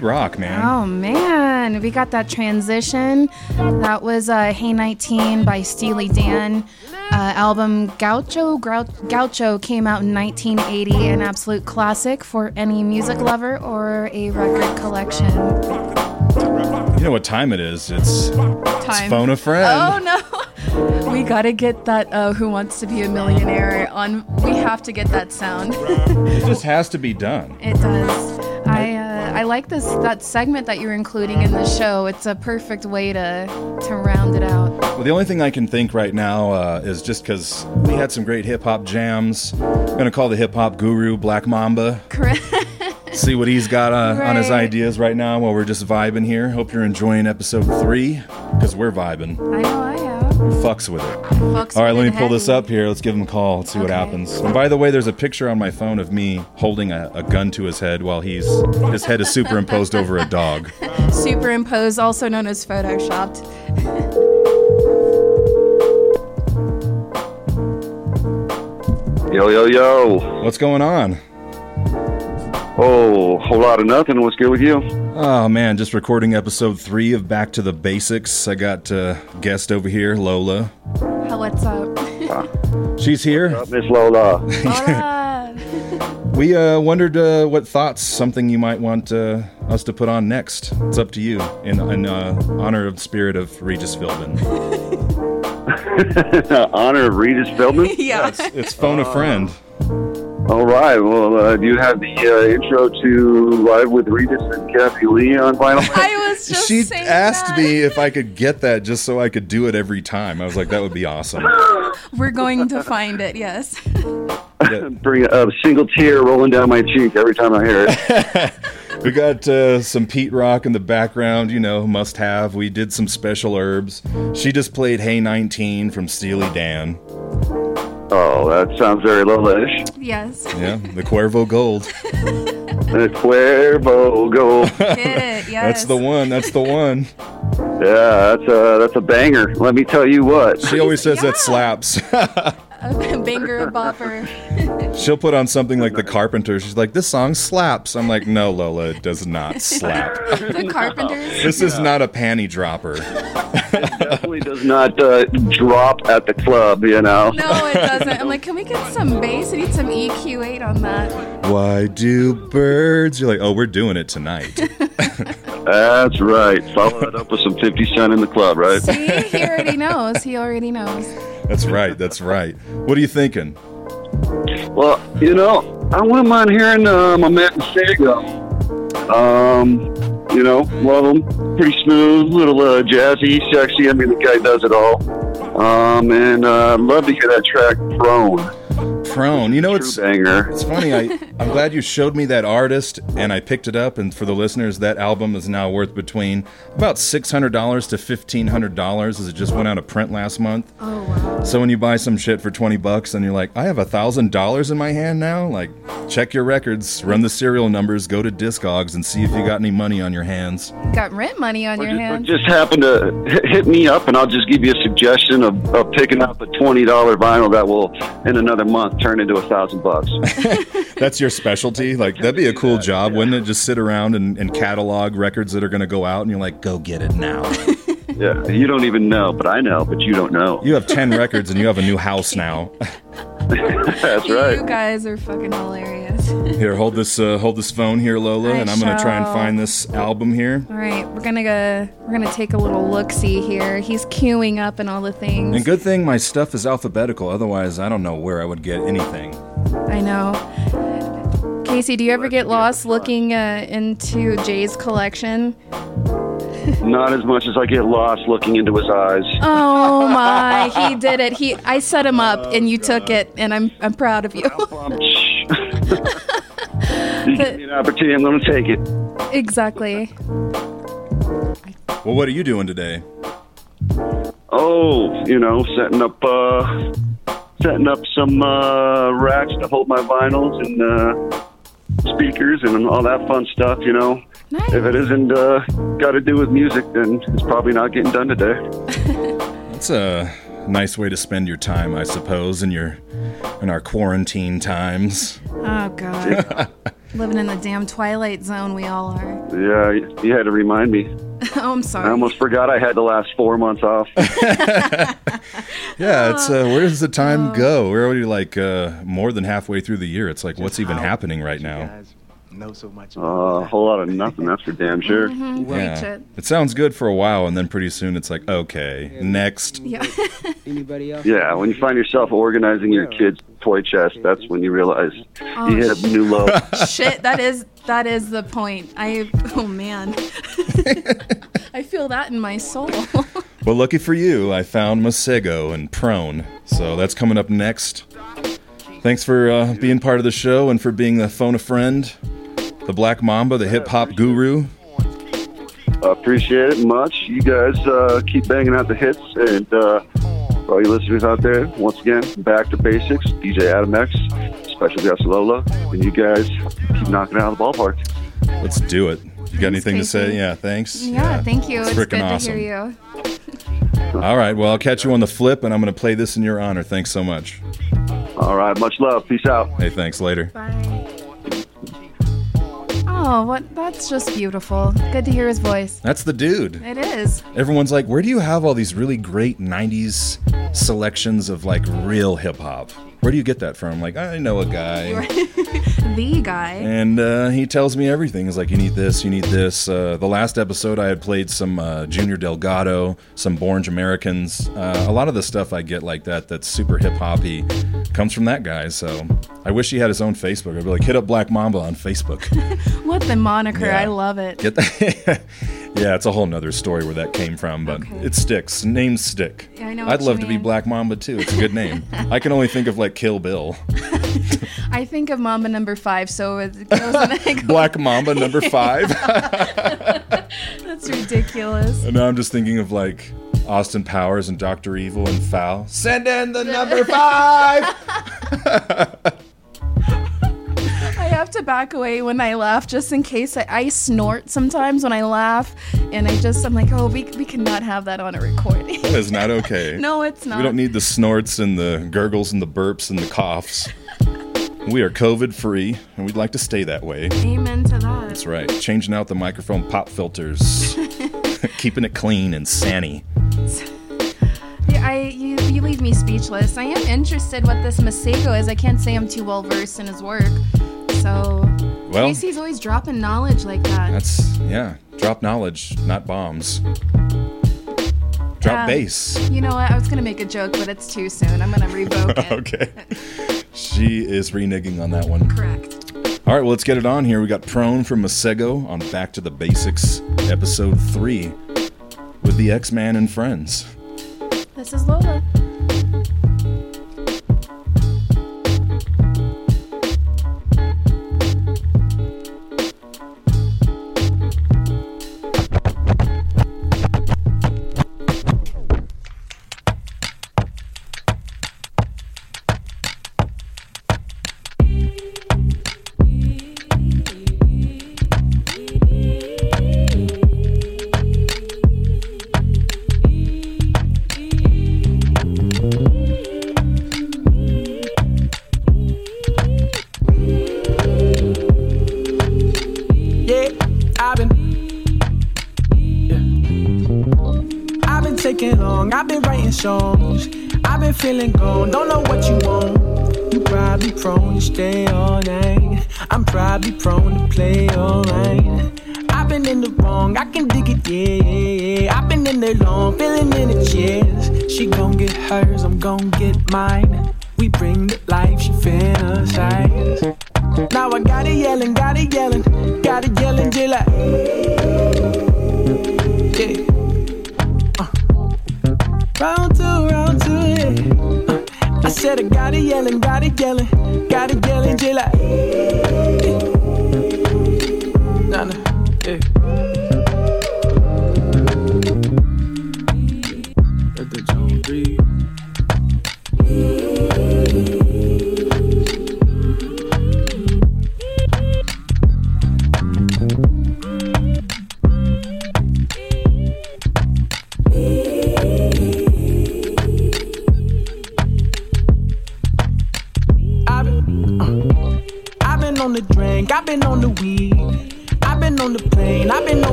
Speaker 2: Rock, man.
Speaker 3: Oh man, we got that transition. That was uh, "Hey 19" by Steely Dan. Uh, album Gaucho Grou- Gaucho came out in 1980, an absolute classic for any music lover or a record collection.
Speaker 2: You know what time it is? It's, it's phone a friend.
Speaker 3: Oh no, we gotta get that. Uh, Who wants to be a millionaire? On we have to get that sound.
Speaker 2: It just has to be done.
Speaker 3: It does. Like this that segment that you're including in the show. It's a perfect way to to round it out.
Speaker 2: Well, the only thing I can think right now uh, is just because we had some great hip hop jams. I'm gonna call the hip hop guru Black Mamba.
Speaker 3: Correct.
Speaker 2: See what he's got uh, on his ideas right now while we're just vibing here. Hope you're enjoying episode three because we're vibing.
Speaker 3: I know.
Speaker 2: Fucks with it.
Speaker 3: Fucks
Speaker 2: All right, let me pull this up here. Let's give him a call. Let's see what happens. And by the way, there's a picture on my phone of me holding a, a gun to his head while he's his head is superimposed over a dog.
Speaker 3: Superimposed, also known as photoshopped.
Speaker 15: Yo, yo, yo.
Speaker 2: What's going on?
Speaker 15: Oh, whole lot of nothing. What's good with you?
Speaker 2: Oh man, just recording episode three of Back to the Basics. I got uh, guest over here, Lola.
Speaker 3: How what's up?
Speaker 2: She's here.
Speaker 15: Miss Lola.
Speaker 3: Hola.
Speaker 2: We uh, wondered uh, what thoughts, something you might want uh, us to put on next. It's up to you, in, in uh, honor of the spirit of Regis Philbin.
Speaker 15: Honor of Regis Philbin?
Speaker 3: yeah.
Speaker 2: It's, it's phone a friend.
Speaker 15: All right. Well, uh, do you have the uh, intro to Live with Regis and Kathie Lee on vinyl?
Speaker 3: I was just
Speaker 2: She asked
Speaker 3: that.
Speaker 2: me if I could get that just so I could do it every time. I was like, that would be awesome.
Speaker 3: We're going to find it. Yes.
Speaker 15: Bring a, a single tear rolling down my cheek every time I hear it.
Speaker 2: We got uh, some Pete Rock in the background, you know, must have. We did some special herbs. She just played Hey 19 from Steely Dan.
Speaker 15: Oh, that sounds very Lola-ish.
Speaker 3: Yes.
Speaker 2: Yeah, the Cuervo Gold.
Speaker 15: The Cuervo Gold.
Speaker 3: Get it. Yes.
Speaker 2: That's the one. That's the one.
Speaker 15: Yeah, that's a that's a banger. Let me tell you what.
Speaker 2: She always says that slaps.
Speaker 3: a banger, a bopper.
Speaker 2: She'll put on something like The Carpenters. She's like, this song slaps. I'm like, no, Lola, it does not slap.
Speaker 3: the Carpenters.
Speaker 2: This is not a panty dropper.
Speaker 15: It definitely does not uh, drop at the club. You know.
Speaker 3: No, it doesn't. I'm like, can we get some bass? I need some EQ8 on that.
Speaker 2: Why do birds? You're like, oh, we're doing it tonight.
Speaker 15: That's right. Follow that up with some 50 Cent in the club, right?
Speaker 3: See, he already knows. He already knows.
Speaker 2: That's right. That's right. What are you thinking?
Speaker 15: Well, you know, I wouldn't mind hearing my man Sego. Um, you know, love him. Pretty smooth, little uh, jazzy, sexy. I mean, the guy does it all. Um, and uh, love to hear that track Prone.
Speaker 2: Prone. You know, it's
Speaker 15: banger.
Speaker 2: It's funny. I I'm glad you showed me that artist, and I picked it up. And for the listeners, that album is now worth between about six hundred dollars to fifteen hundred dollars, as it just went out of print last month.
Speaker 3: Oh wow.
Speaker 2: So when you buy some shit for twenty bucks, and you're like, I have a thousand dollars in my hand now. Like, check your records, run the serial numbers, go to Discogs, and see if you got any money on your hands.
Speaker 3: Got rent money on your hands.
Speaker 15: Just happen to hit- hit me up, and I'll just give you a suggestion of, of picking up a $20 vinyl that will, in another month, turn into a thousand bucks.
Speaker 2: That's your specialty. Like that'd be a cool job, wouldn't it? Just sit around and, and catalog records that are going to go out, and you're like, go get it now.
Speaker 15: Yeah, you don't even know, but I know, but you don't know.
Speaker 2: You have ten records, and you have a new house now.
Speaker 15: That's right.
Speaker 3: You guys are fucking hilarious.
Speaker 2: Here, hold this, uh, hold this phone here, Lola,
Speaker 3: I
Speaker 2: and I'm gonna try and find this album here.
Speaker 3: All right, we're gonna go. We're gonna take a little look see here. He's queuing up and all the things.
Speaker 2: And good thing my stuff is alphabetical. Otherwise, I don't know where I would get anything.
Speaker 3: I know. Casey, do you ever get lost looking uh, into Jay's collection?
Speaker 15: Not as much as I get lost looking into his eyes.
Speaker 3: Oh my, he did it. He, I set him up, and you took it, and I'm, I'm proud of you.
Speaker 15: You give me an opportunity, I'm going to take it.
Speaker 3: exactly.
Speaker 2: Well, what are you doing today?
Speaker 15: Oh, you know, setting up, uh, setting up some uh, racks to hold my vinyls and uh, speakers and all that fun stuff. You know, if it isn't uh, got to do with music, then it's probably not getting done today.
Speaker 2: That's a nice way to spend your time, I suppose, in your in our quarantine times.
Speaker 3: Oh god. Living in the damn twilight zone, we all are.
Speaker 15: Yeah, you- you had to remind me.
Speaker 3: oh, I'm sorry.
Speaker 15: I almost forgot I had the last four months off.
Speaker 2: Yeah, it's uh, where does the time go? We're already like uh, more than halfway through the year. It's like, what's even happening right now?
Speaker 16: Know so much.
Speaker 15: Uh, a whole lot of nothing, that's for damn sure.
Speaker 3: Mhm, preach
Speaker 2: Yeah.
Speaker 3: it.
Speaker 2: It sounds good for a while, and then pretty soon it's like, okay, next.
Speaker 3: Yeah.
Speaker 16: Anybody else?
Speaker 15: Yeah, when you find yourself organizing your kid's toy chest, that's when you realize
Speaker 3: Oh,
Speaker 15: you hit a new low.
Speaker 3: Shit, that is that is the point. I oh man. I feel that in my soul.
Speaker 2: Well, lucky for you, I found Masego and Prone. So that's coming up next. Thanks for uh, being part of the show and for being the phone a friend, the Black Mamba, the hip hop guru.
Speaker 15: Appreciate it much. You guys uh, keep banging out the hits, and uh, for all you listeners out there, once again, back to basics. DJ Adam X, special guest Lola, and you guys keep knocking it out of the ballpark.
Speaker 2: Let's do it. You got anything to say? Yeah, thanks.
Speaker 3: yeah, thank you. It's,
Speaker 2: frickin'
Speaker 3: good
Speaker 2: awesome.
Speaker 3: to hear you.
Speaker 2: All right, well, I'll catch you on the flip, and I'm going to play this in your honor. Thanks so much.
Speaker 15: All right, much love. Peace out.
Speaker 2: Hey, thanks. Later.
Speaker 3: Oh, what that's just beautiful. Good to hear his voice.
Speaker 2: That's the dude.
Speaker 3: It is.
Speaker 2: Everyone's like, where do you have all these really great 90s selections of like real hip hop? Where do you get that from? Like, I know a guy.
Speaker 3: the guy.
Speaker 2: And uh, he tells me everything. He's like, you need this, you need this. Uh, the last episode, I had played some uh, Junior Delgado, some Born Americans. Uh, a lot of the stuff I get like that, that's super hip hoppy, comes from that guy. So I wish he had his own Facebook. I'd be like, hit up Black Mamba on Facebook.
Speaker 3: What the moniker?
Speaker 2: Yeah.
Speaker 3: I love it.
Speaker 2: Get that? yeah, it's a whole nother story where that came from, but it sticks. Names stick.
Speaker 3: Yeah, I know
Speaker 2: I'd love to be. Black Mamba too. It's a good name. I can only think of like Kill Bill.
Speaker 3: I think of Mamba number five, so it goes go,
Speaker 2: Black Mamba number five.
Speaker 3: That's ridiculous.
Speaker 2: And now I'm just thinking of like Austin Powers and Doctor Evil and Foul. Send in the number five.
Speaker 3: I have to back away when I laugh just in case I, I snort sometimes when I laugh, and I just I'm like, oh, we we cannot have that on a recording.
Speaker 2: That is not okay.
Speaker 3: No, it's not.
Speaker 2: We don't need the snorts and the gurgles and the burps and the coughs. We are COVID free, and we'd like to stay that way.
Speaker 3: Amen to that.
Speaker 2: That's right. Changing out the microphone pop filters, keeping it clean and sanny.
Speaker 3: Yeah, I you, you leave me speechless. I am interested what this Masego is. I can't say I'm too well versed in his work. So
Speaker 2: Well-
Speaker 3: Casey's always dropping knowledge like that.
Speaker 2: That's yeah. Drop knowledge, not bombs. Drop
Speaker 3: Um,
Speaker 2: bass.
Speaker 3: You know what? I was gonna make a joke, but it's too soon. I'm gonna revoke it.
Speaker 2: okay. She is reneging on that one.
Speaker 3: Correct.
Speaker 2: All right, well, let's get it on here. We got Prone from Masego on Back to the Basics, episode three, with the X Man and friends.
Speaker 3: This is Lola.
Speaker 7: Feeling gone, don't know what you want. You probably prone to stay all night. I'm probably prone to play all right. I've been in the wrong, I can dig it, yeah, yeah. I've been in there long, feeling in the chairs. She gon' get hers, I'm gon' get mine. We bring the life, she fantasize. Now I got it yelling, got it yelling, got it yelling till I. Round two, round two, yeah. I said I got it yelling, got it yelling, got it yelling till I.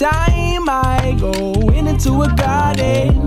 Speaker 17: time I go into a garden.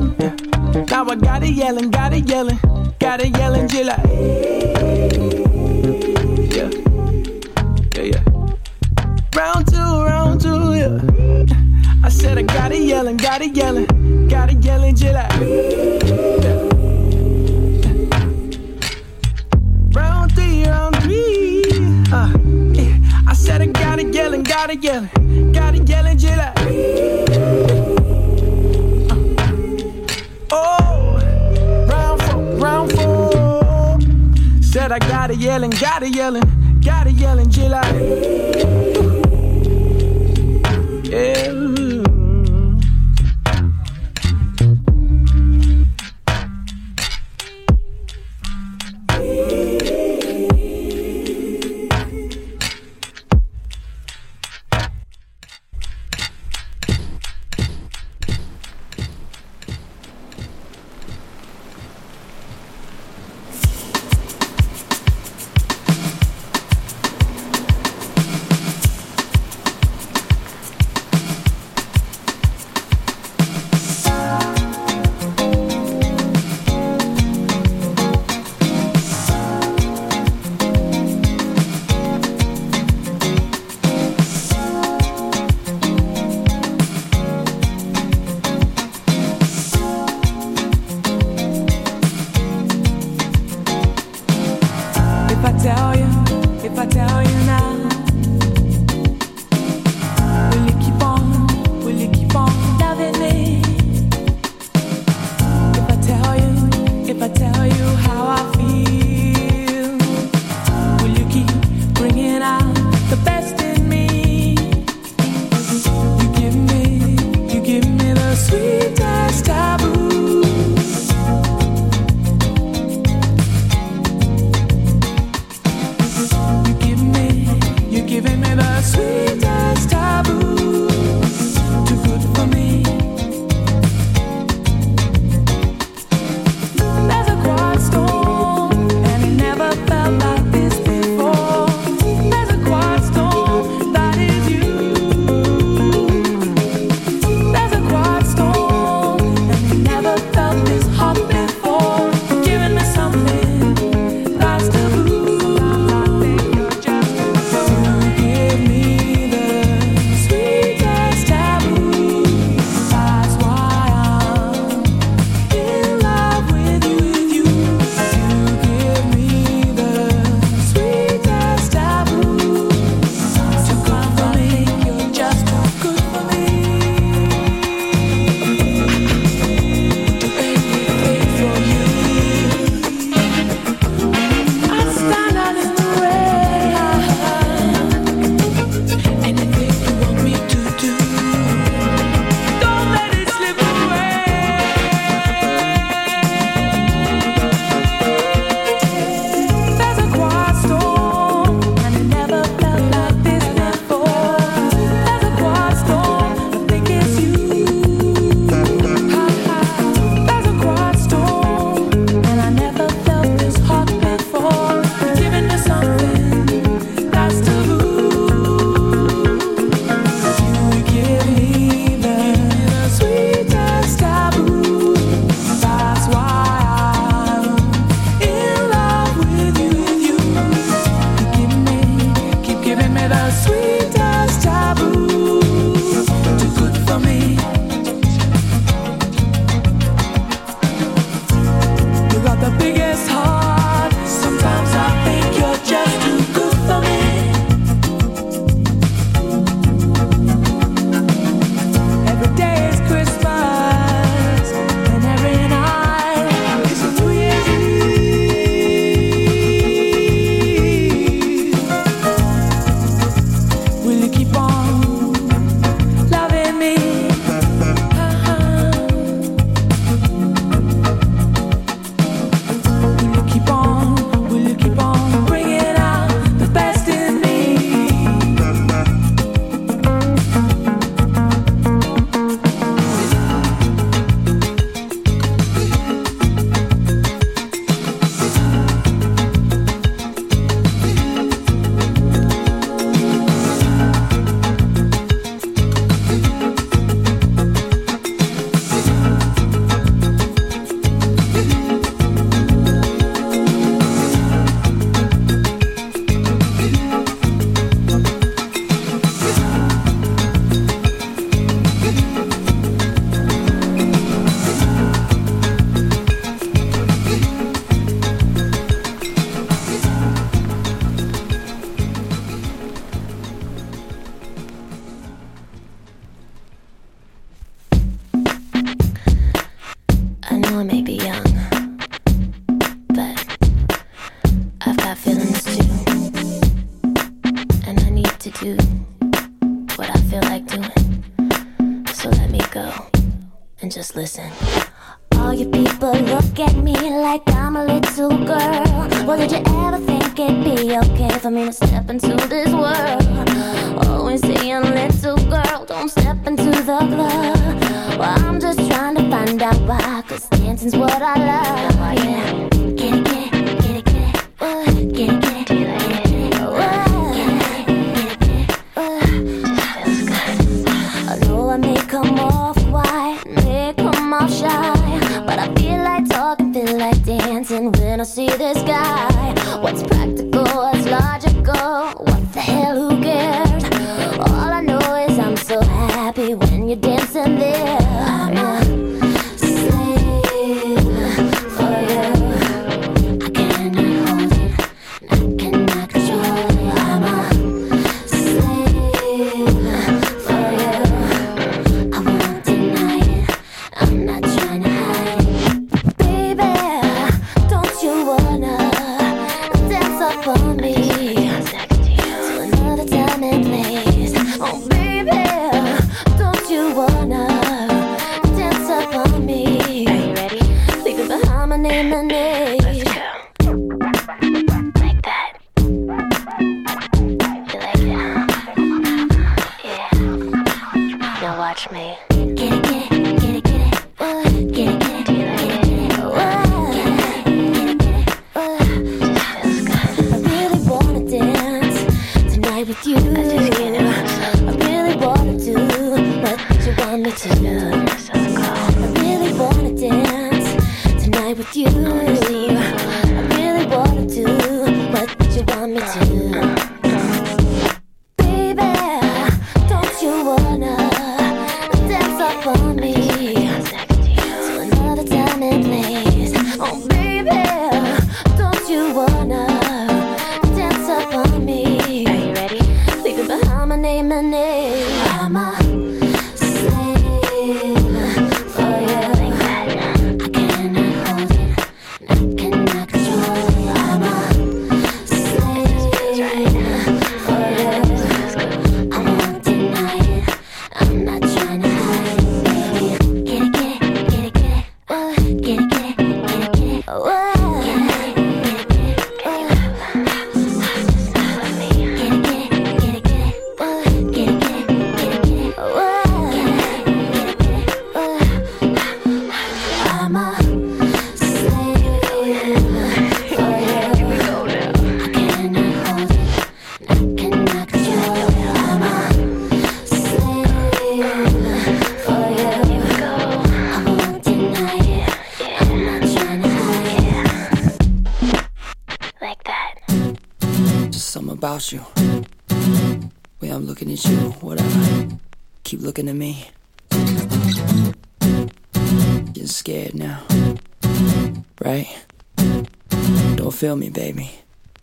Speaker 7: feel me,
Speaker 18: baby.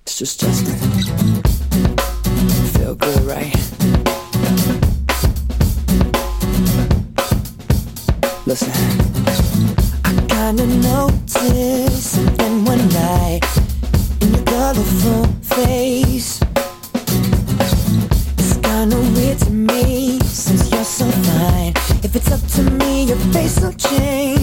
Speaker 19: It's just Justin. Feel good, right? Listen.
Speaker 20: I kinda noticed something one night in your colorful face. It's kinda weird to me since you're so fine. If it's up to me, your face will change.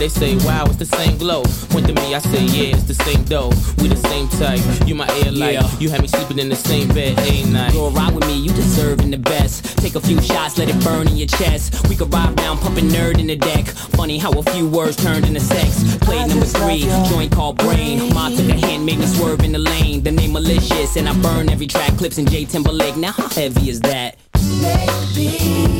Speaker 20: They say,
Speaker 21: wow, it's the same glow. Point to me, I say, yeah, it's the same dough. We the same type. You my air light.
Speaker 4: Yeah.
Speaker 21: You had me sleeping in the same bed, ain't night.
Speaker 4: Go ride with me, you deserving the best. Take a few shots, let it burn in your chest. We could ride down, pumping N.E.R.D. in the deck. Funny how a few words turned into sex. Play number three, joint called brain. Ma took a hand, made me swerve in the lane. The name malicious, and I burn every track. Clipse in J Timberlake. Now how heavy is that?
Speaker 20: Can't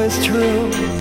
Speaker 14: Know
Speaker 5: true.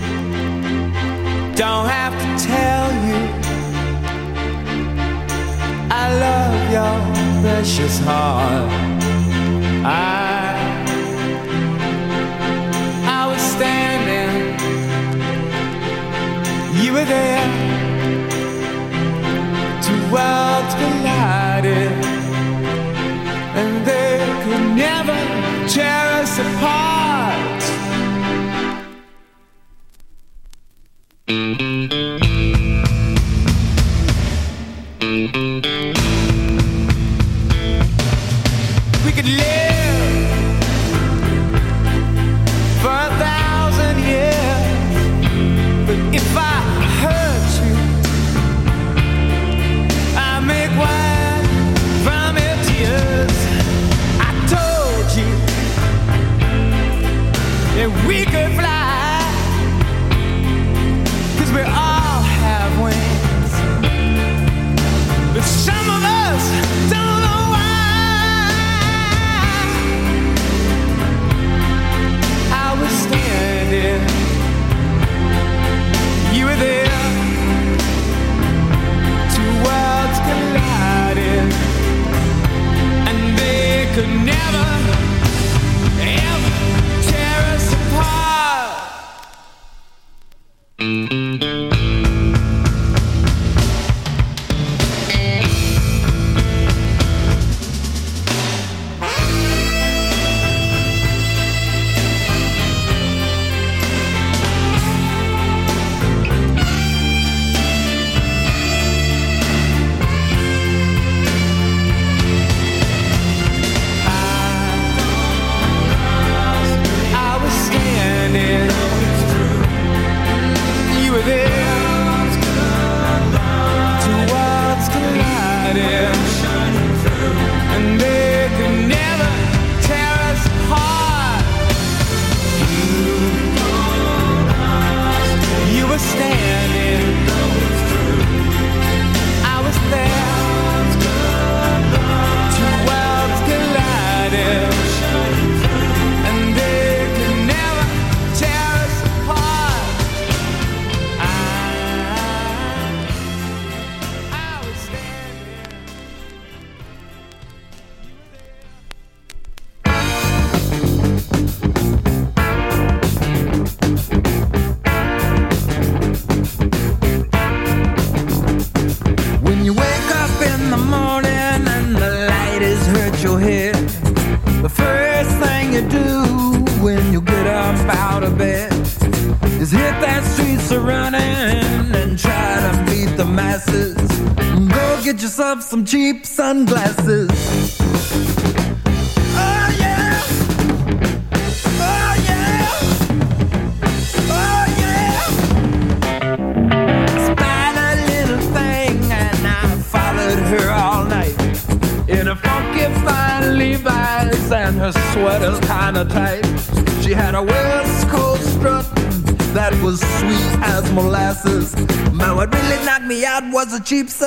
Speaker 22: Out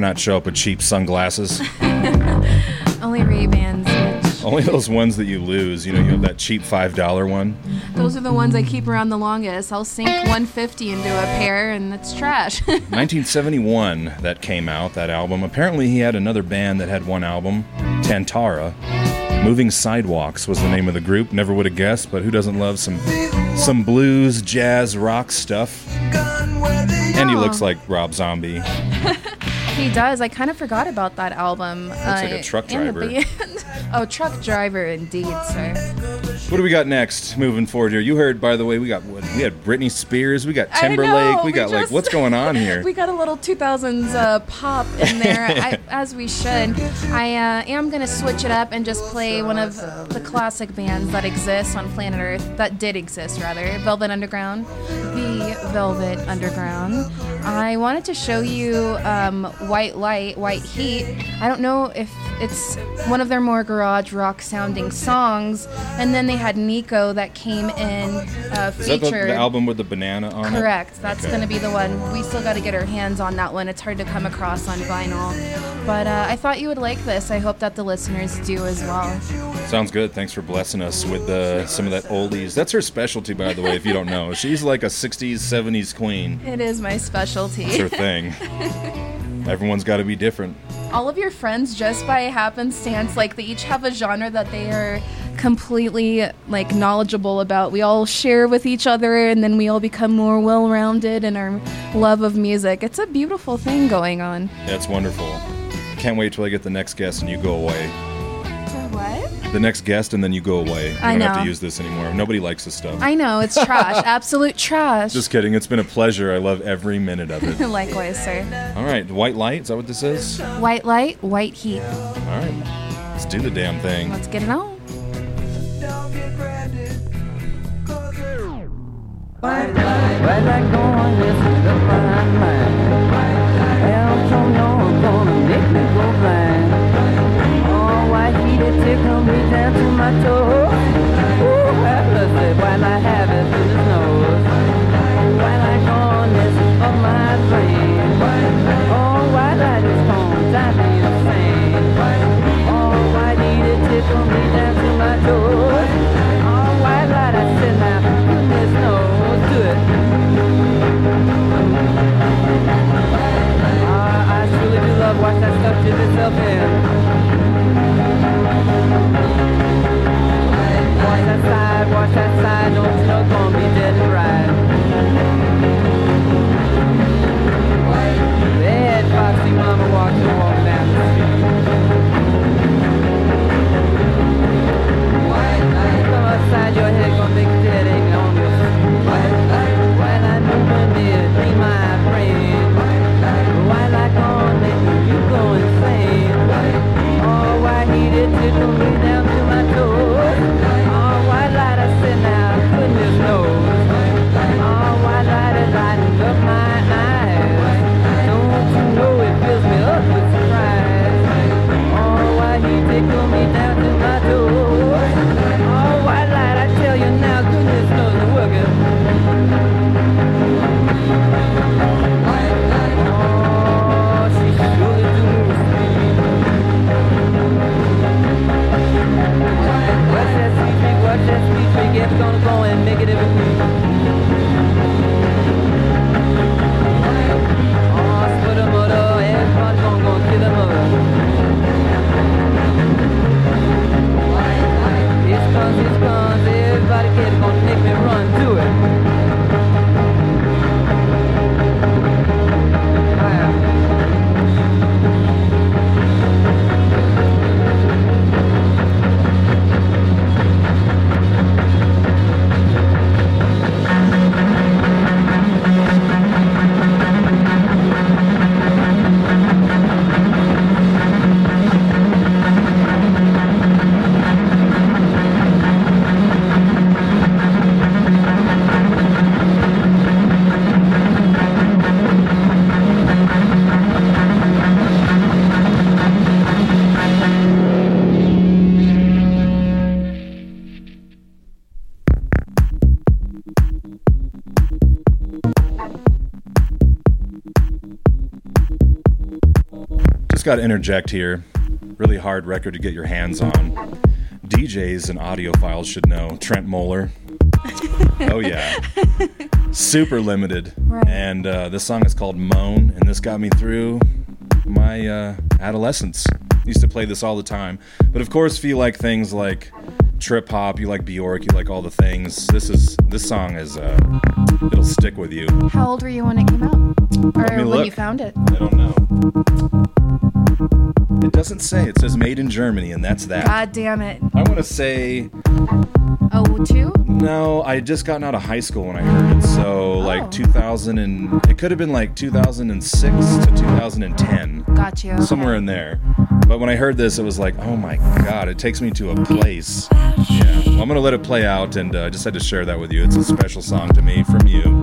Speaker 2: Better not show up with cheap sunglasses.
Speaker 3: Only Ray Bans.
Speaker 2: Only those ones that you lose. You know, you have that cheap five dollar one.
Speaker 3: Those are the ones I keep around the longest. I'll sink 150 into a pair, and it's trash.
Speaker 2: 1971 that came out that album. Apparently he had another band that had one album, Tantara. Moving Sidewalks was the name of the group. Never would have guessed, but who doesn't love some some blues, jazz, rock stuff? And he looks oh. like Rob Zombie.
Speaker 3: He does. I kind of forgot about that album. Looks
Speaker 2: like a truck driver.
Speaker 3: oh, truck driver, indeed, sir.
Speaker 2: What do we got next? Moving forward here, you heard by the way we got what, we had Britney Spears, we got Timberlake,
Speaker 3: know,
Speaker 2: we
Speaker 3: we
Speaker 2: got like what's going on here?
Speaker 3: We got a little 2000s uh, pop in there, I, as we should. I uh, am to switch it up and just play one of the classic bands that exists on planet Earth, that did exist, rather Velvet Underground. The Velvet Underground. I wanted to show you um, White Light, White Heat. I don't know if it's one of their more garage rock sounding songs. And then they had Nico that came in uh,
Speaker 2: Is that the,
Speaker 3: featured.
Speaker 2: the album with the banana on it?
Speaker 3: Correct. That's
Speaker 2: Okay.
Speaker 3: going to be the one. We still got to get our hands on that one. It's hard to come across on vinyl. But uh, I thought you would like this. I hope that the listeners do as well.
Speaker 2: Sounds good. Thanks for blessing us with uh, some of that oldies. That's her specialty, by the way. If you don't know, she's like a '60s, '70s queen.
Speaker 3: It is my specialty.
Speaker 2: It's her thing. Everyone's got to be different.
Speaker 3: All of your friends, just by happenstance, like they each have a genre that they are completely like knowledgeable about. We all share with each other, and then we all become more well-rounded in our love of music. It's a beautiful thing going on.
Speaker 2: That's wonderful. Can't wait till I get the next guest and you go away.
Speaker 3: What?
Speaker 2: The next guest and then you go away. You
Speaker 3: I
Speaker 2: don't have to use this anymore. Nobody likes this stuff.
Speaker 3: I know it's trash, absolute trash.
Speaker 2: Just kidding. It's been a pleasure. I love every minute of it.
Speaker 3: Likewise, sir.
Speaker 2: All right, white light. Is that what this is?
Speaker 3: White light, white heat.
Speaker 2: All right. let's do the damn thing.
Speaker 3: Let's get it on.
Speaker 23: White light going, this is the fine to my toes.
Speaker 24: Got to interject here. Really hard record to get your hands on. DJs and audiophiles should know Trentemøller. oh yeah, super limited.
Speaker 3: Right.
Speaker 24: And uh, this song is called "Moan," and this got me through my uh, adolescence. Used to play this all the time. But of course, if you like things like trip hop, you like Bjork, you like all the things. This is this song is uh, it'll stick with you.
Speaker 3: How old were you when it came out? Or when
Speaker 24: look.
Speaker 3: you found it?
Speaker 24: I don't know. It doesn't say. It says made in Germany, and that's that.
Speaker 3: God damn it.
Speaker 24: I want to say
Speaker 3: Oh, two?
Speaker 24: no. I had just gotten out of high school when I heard it, so like 2000 and it could have been like 2006 to 2010,
Speaker 3: Got you.
Speaker 24: somewhere in there. But when I heard this, it was like, oh my god, it takes me to a place. Yeah. Well, I'm gonna let it play out, and uh, I just had to share that with you. It's a special song to me from you.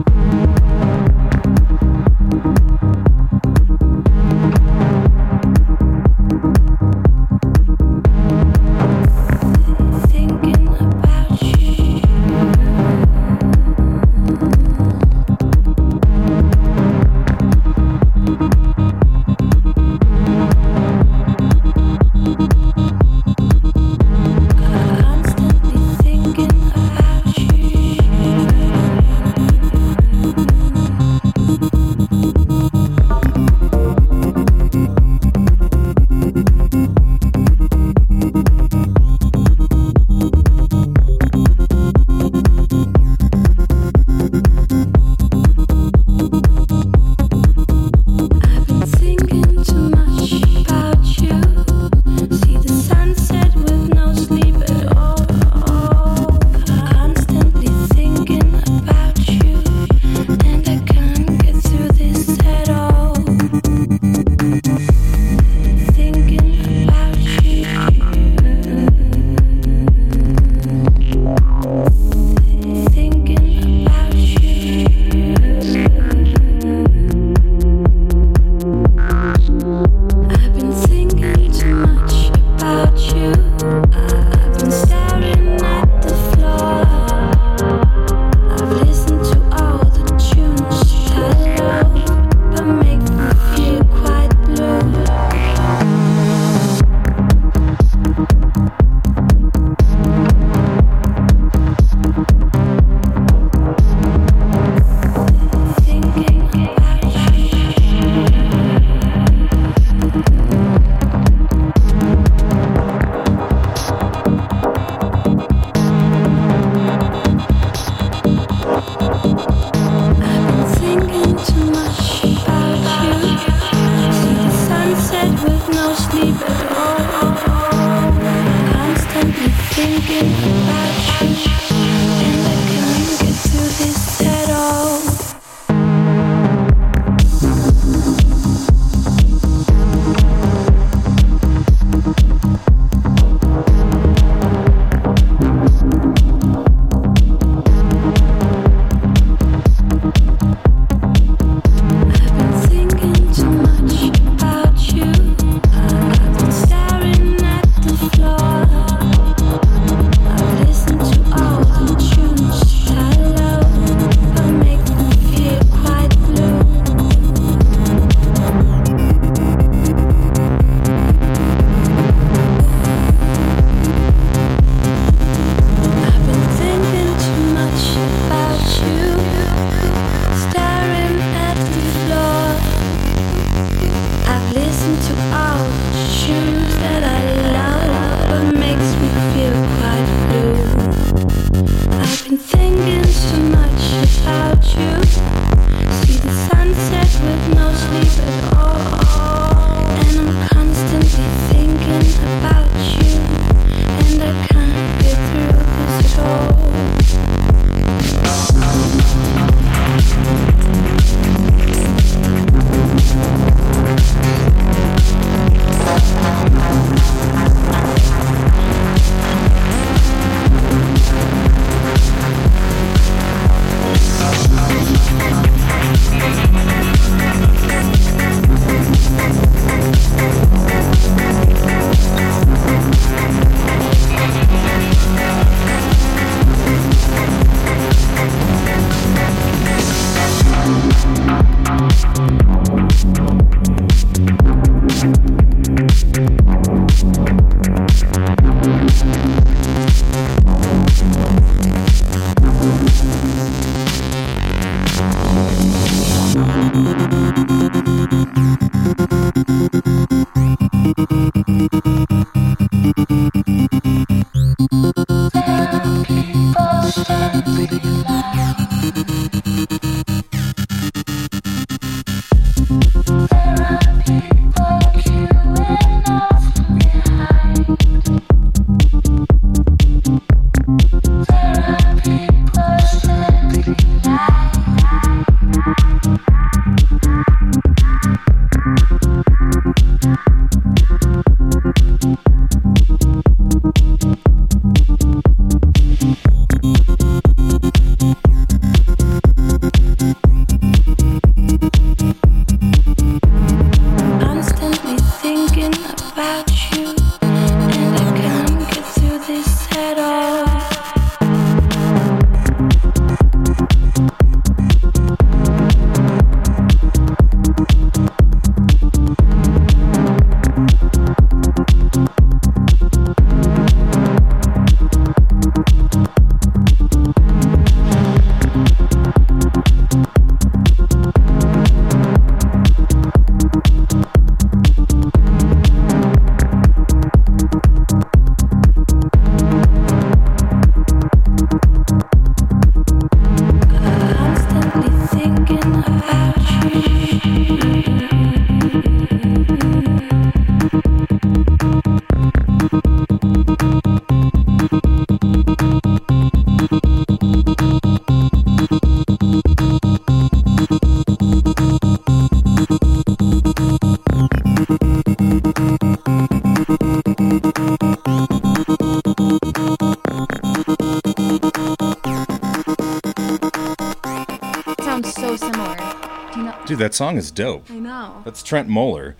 Speaker 2: Dude, that song is dope.
Speaker 3: I know.
Speaker 2: That's Trentemøller.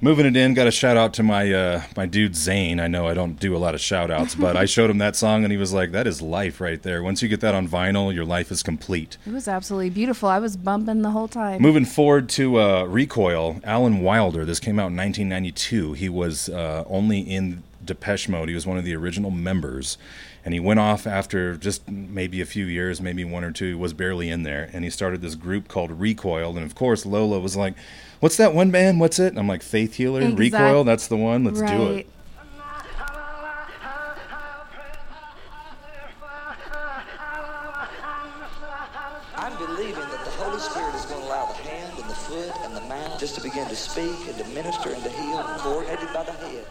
Speaker 2: Moving it in, got a shout out to my uh, my dude Zane. I know I don't do a lot of shout outs, but I showed him that song and he was like, That is life right there. Once you get that on vinyl, your life is complete.
Speaker 3: It was absolutely beautiful. I was bumping the whole time.
Speaker 2: Moving forward to uh, Recoil, Alan Wilder. This came out in 1992. He was uh, only in Depeche Mode. He was one of the original members, and he went off after just maybe a few years, maybe one or two. He was barely in there, and he started this group called Recoil. And of course, Lola was like, "What's that one band? What's it?" And I'm like, "Faith Healer,
Speaker 3: Exact-
Speaker 2: Recoil. That's the one. Let's do it."
Speaker 25: Begin to speak and to minister and to heal, coordinated by the head.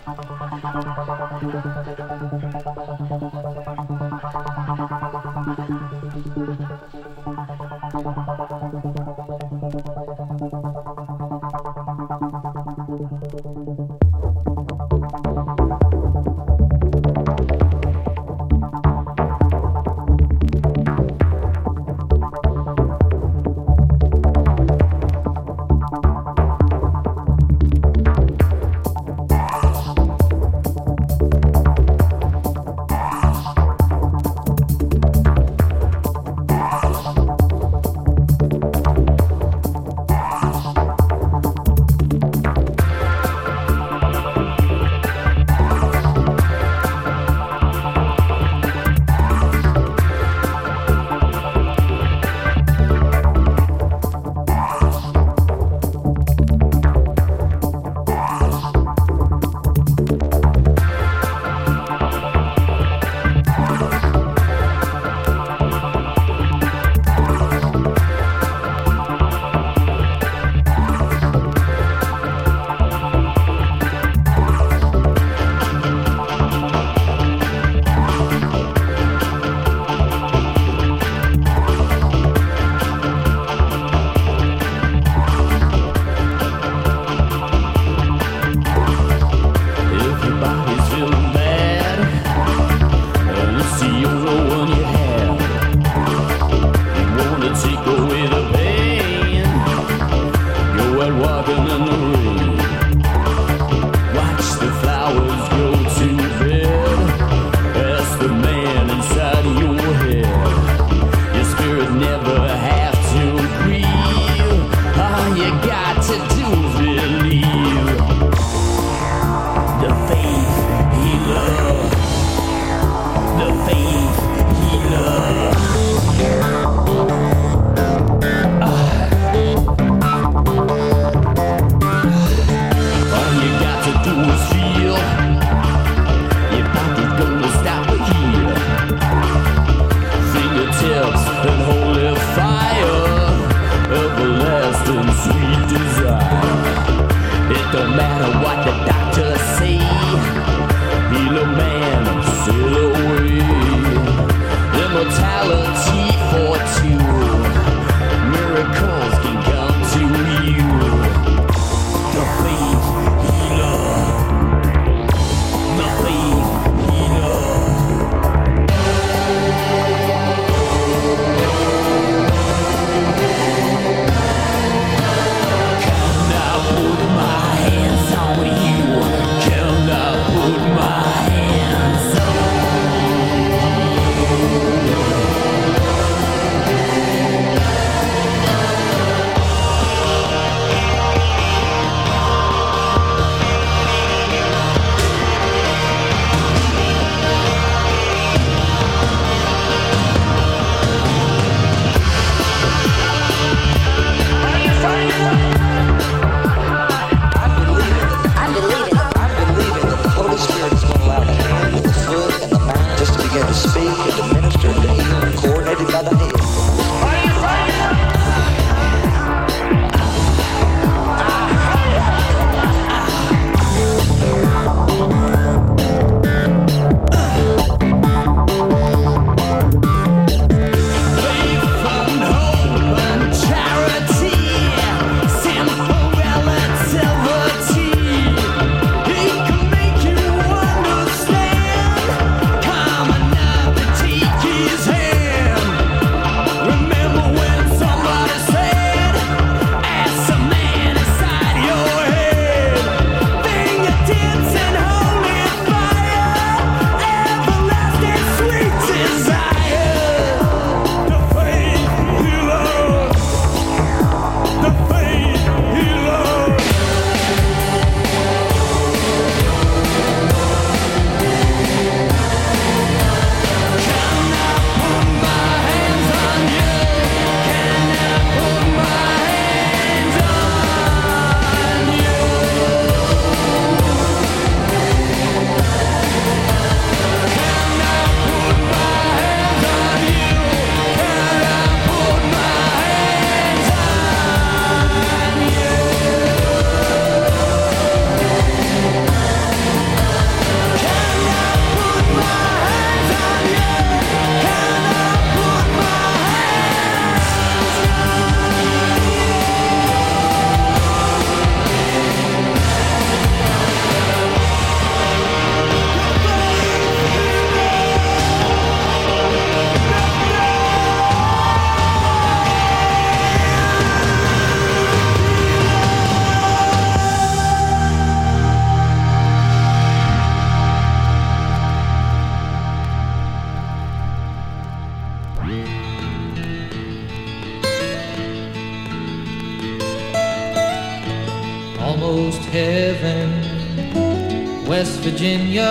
Speaker 26: Virginia,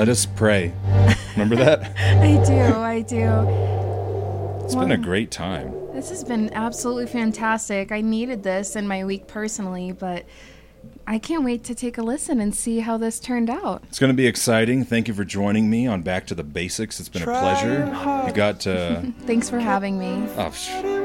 Speaker 7: Let
Speaker 2: us pray. Remember that?
Speaker 3: I do, I do.
Speaker 2: It's been a great time.
Speaker 3: This has been absolutely fantastic. I needed this in my week personally, but I can't wait to take a listen and see how this turned out.
Speaker 2: It's going to be exciting. Thank you for joining me on Back to the Basics. It's been a pleasure. You got. Uh,
Speaker 3: Thanks for having me.
Speaker 2: oh, psh,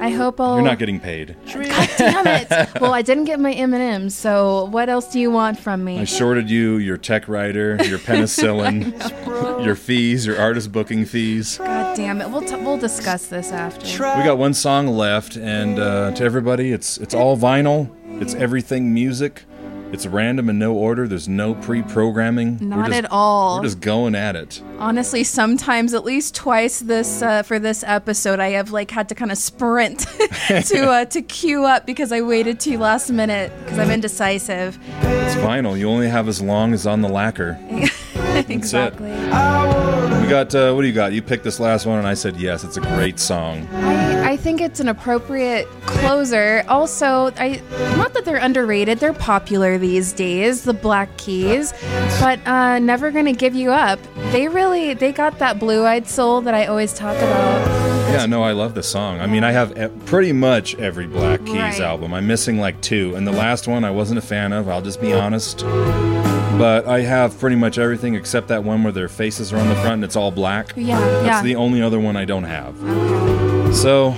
Speaker 3: I hope I'll.
Speaker 2: you're not getting paid.
Speaker 3: God damn it! well, I didn't get my M and M's, so what else do you want from me?
Speaker 2: I shorted you your tech writer, your penicillin, your fees, your artist booking fees.
Speaker 3: God damn it! We'll t- we'll discuss this after.
Speaker 2: We got one song left, and uh, to everybody, it's it's all vinyl. It's everything music. It's random in no order. There's no pre-programming. We're
Speaker 3: Not
Speaker 2: just-
Speaker 3: at all.
Speaker 2: We're just going at it.
Speaker 3: Honestly, sometimes at least twice this uh, for this episode, I have like had to kind of sprint to uh, to queue up because I waited till last minute because I'm indecisive.
Speaker 2: It's vinyl. You only have as long as on the lacquer.
Speaker 3: exactly.
Speaker 2: We got. Uh, what do you got? You picked this last one, and I said yes. It's a great song.
Speaker 3: I, I think it's an appropriate closer. Also, I not that they're underrated; they're popular these days. The Black Keys, but uh, never gonna give you up. They really they got that blue-eyed soul that I always talk about.
Speaker 2: Yeah, no, I love the song. I mean, I have pretty much every Black Keys
Speaker 3: Right.
Speaker 2: album. I'm missing like two, and the last one I wasn't a fan of. I'll just be honest. But I have pretty much everything except that one where their faces are on the front and it's all black.
Speaker 3: Yeah,
Speaker 2: That's
Speaker 3: yeah.
Speaker 2: the only other one I don't have. So,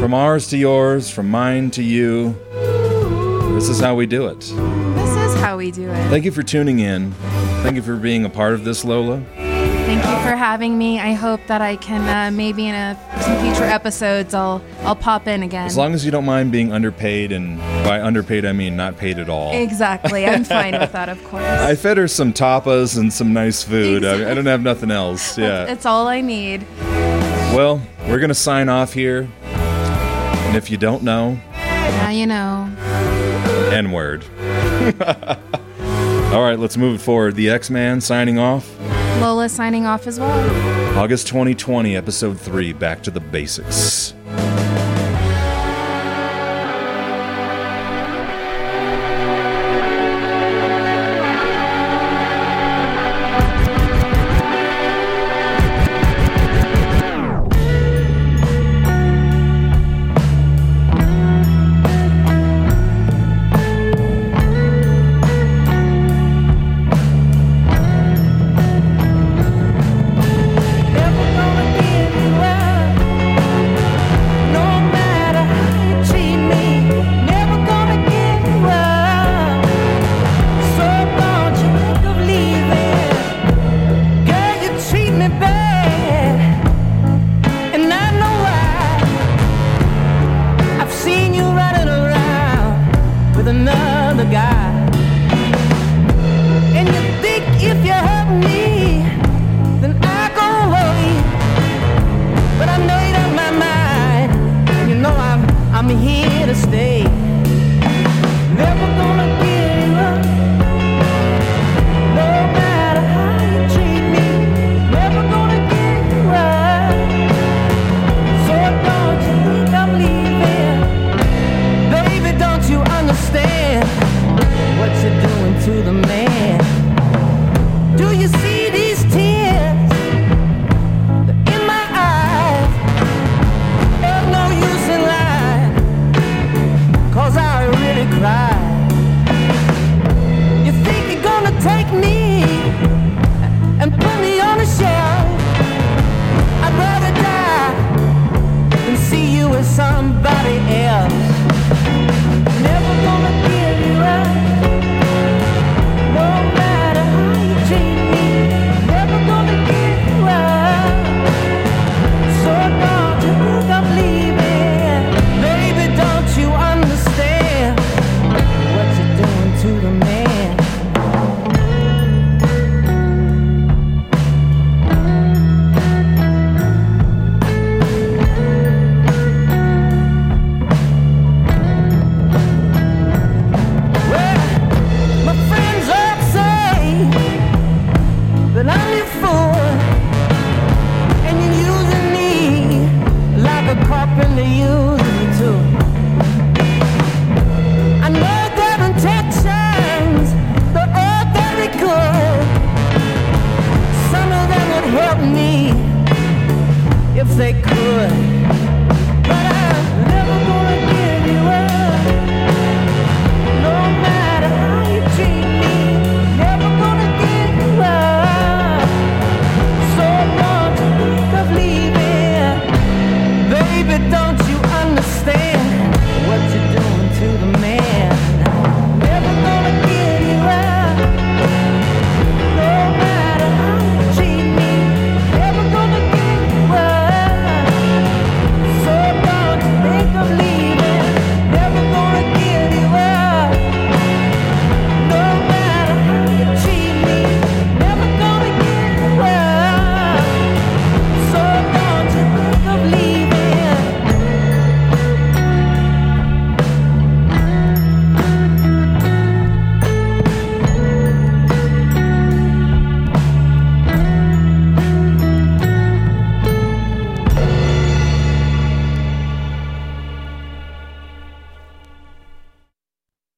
Speaker 2: from ours to yours, from mine to you, this is how we do it.
Speaker 3: This is how we do it.
Speaker 2: Thank you for tuning in. Thank you for being a part of this, Lola.
Speaker 3: You for having me. I hope that I can uh, maybe in a, some future episodes I'll I'll pop in again.
Speaker 2: As long as you don't mind being underpaid, and by underpaid I mean not paid at all.
Speaker 3: exactly, I'm fine with that, of course.
Speaker 2: I fed her some tapas and some nice food. I, I don't have nothing else. Yeah.
Speaker 3: It's all I need.
Speaker 2: Well, we're gonna sign off here. And if you don't know,
Speaker 3: Now you know.
Speaker 2: N word. All right, let's move it forward. The X Man signing off.
Speaker 3: Lola signing off as well.
Speaker 2: August 2020, episode 3, Back to the Basics.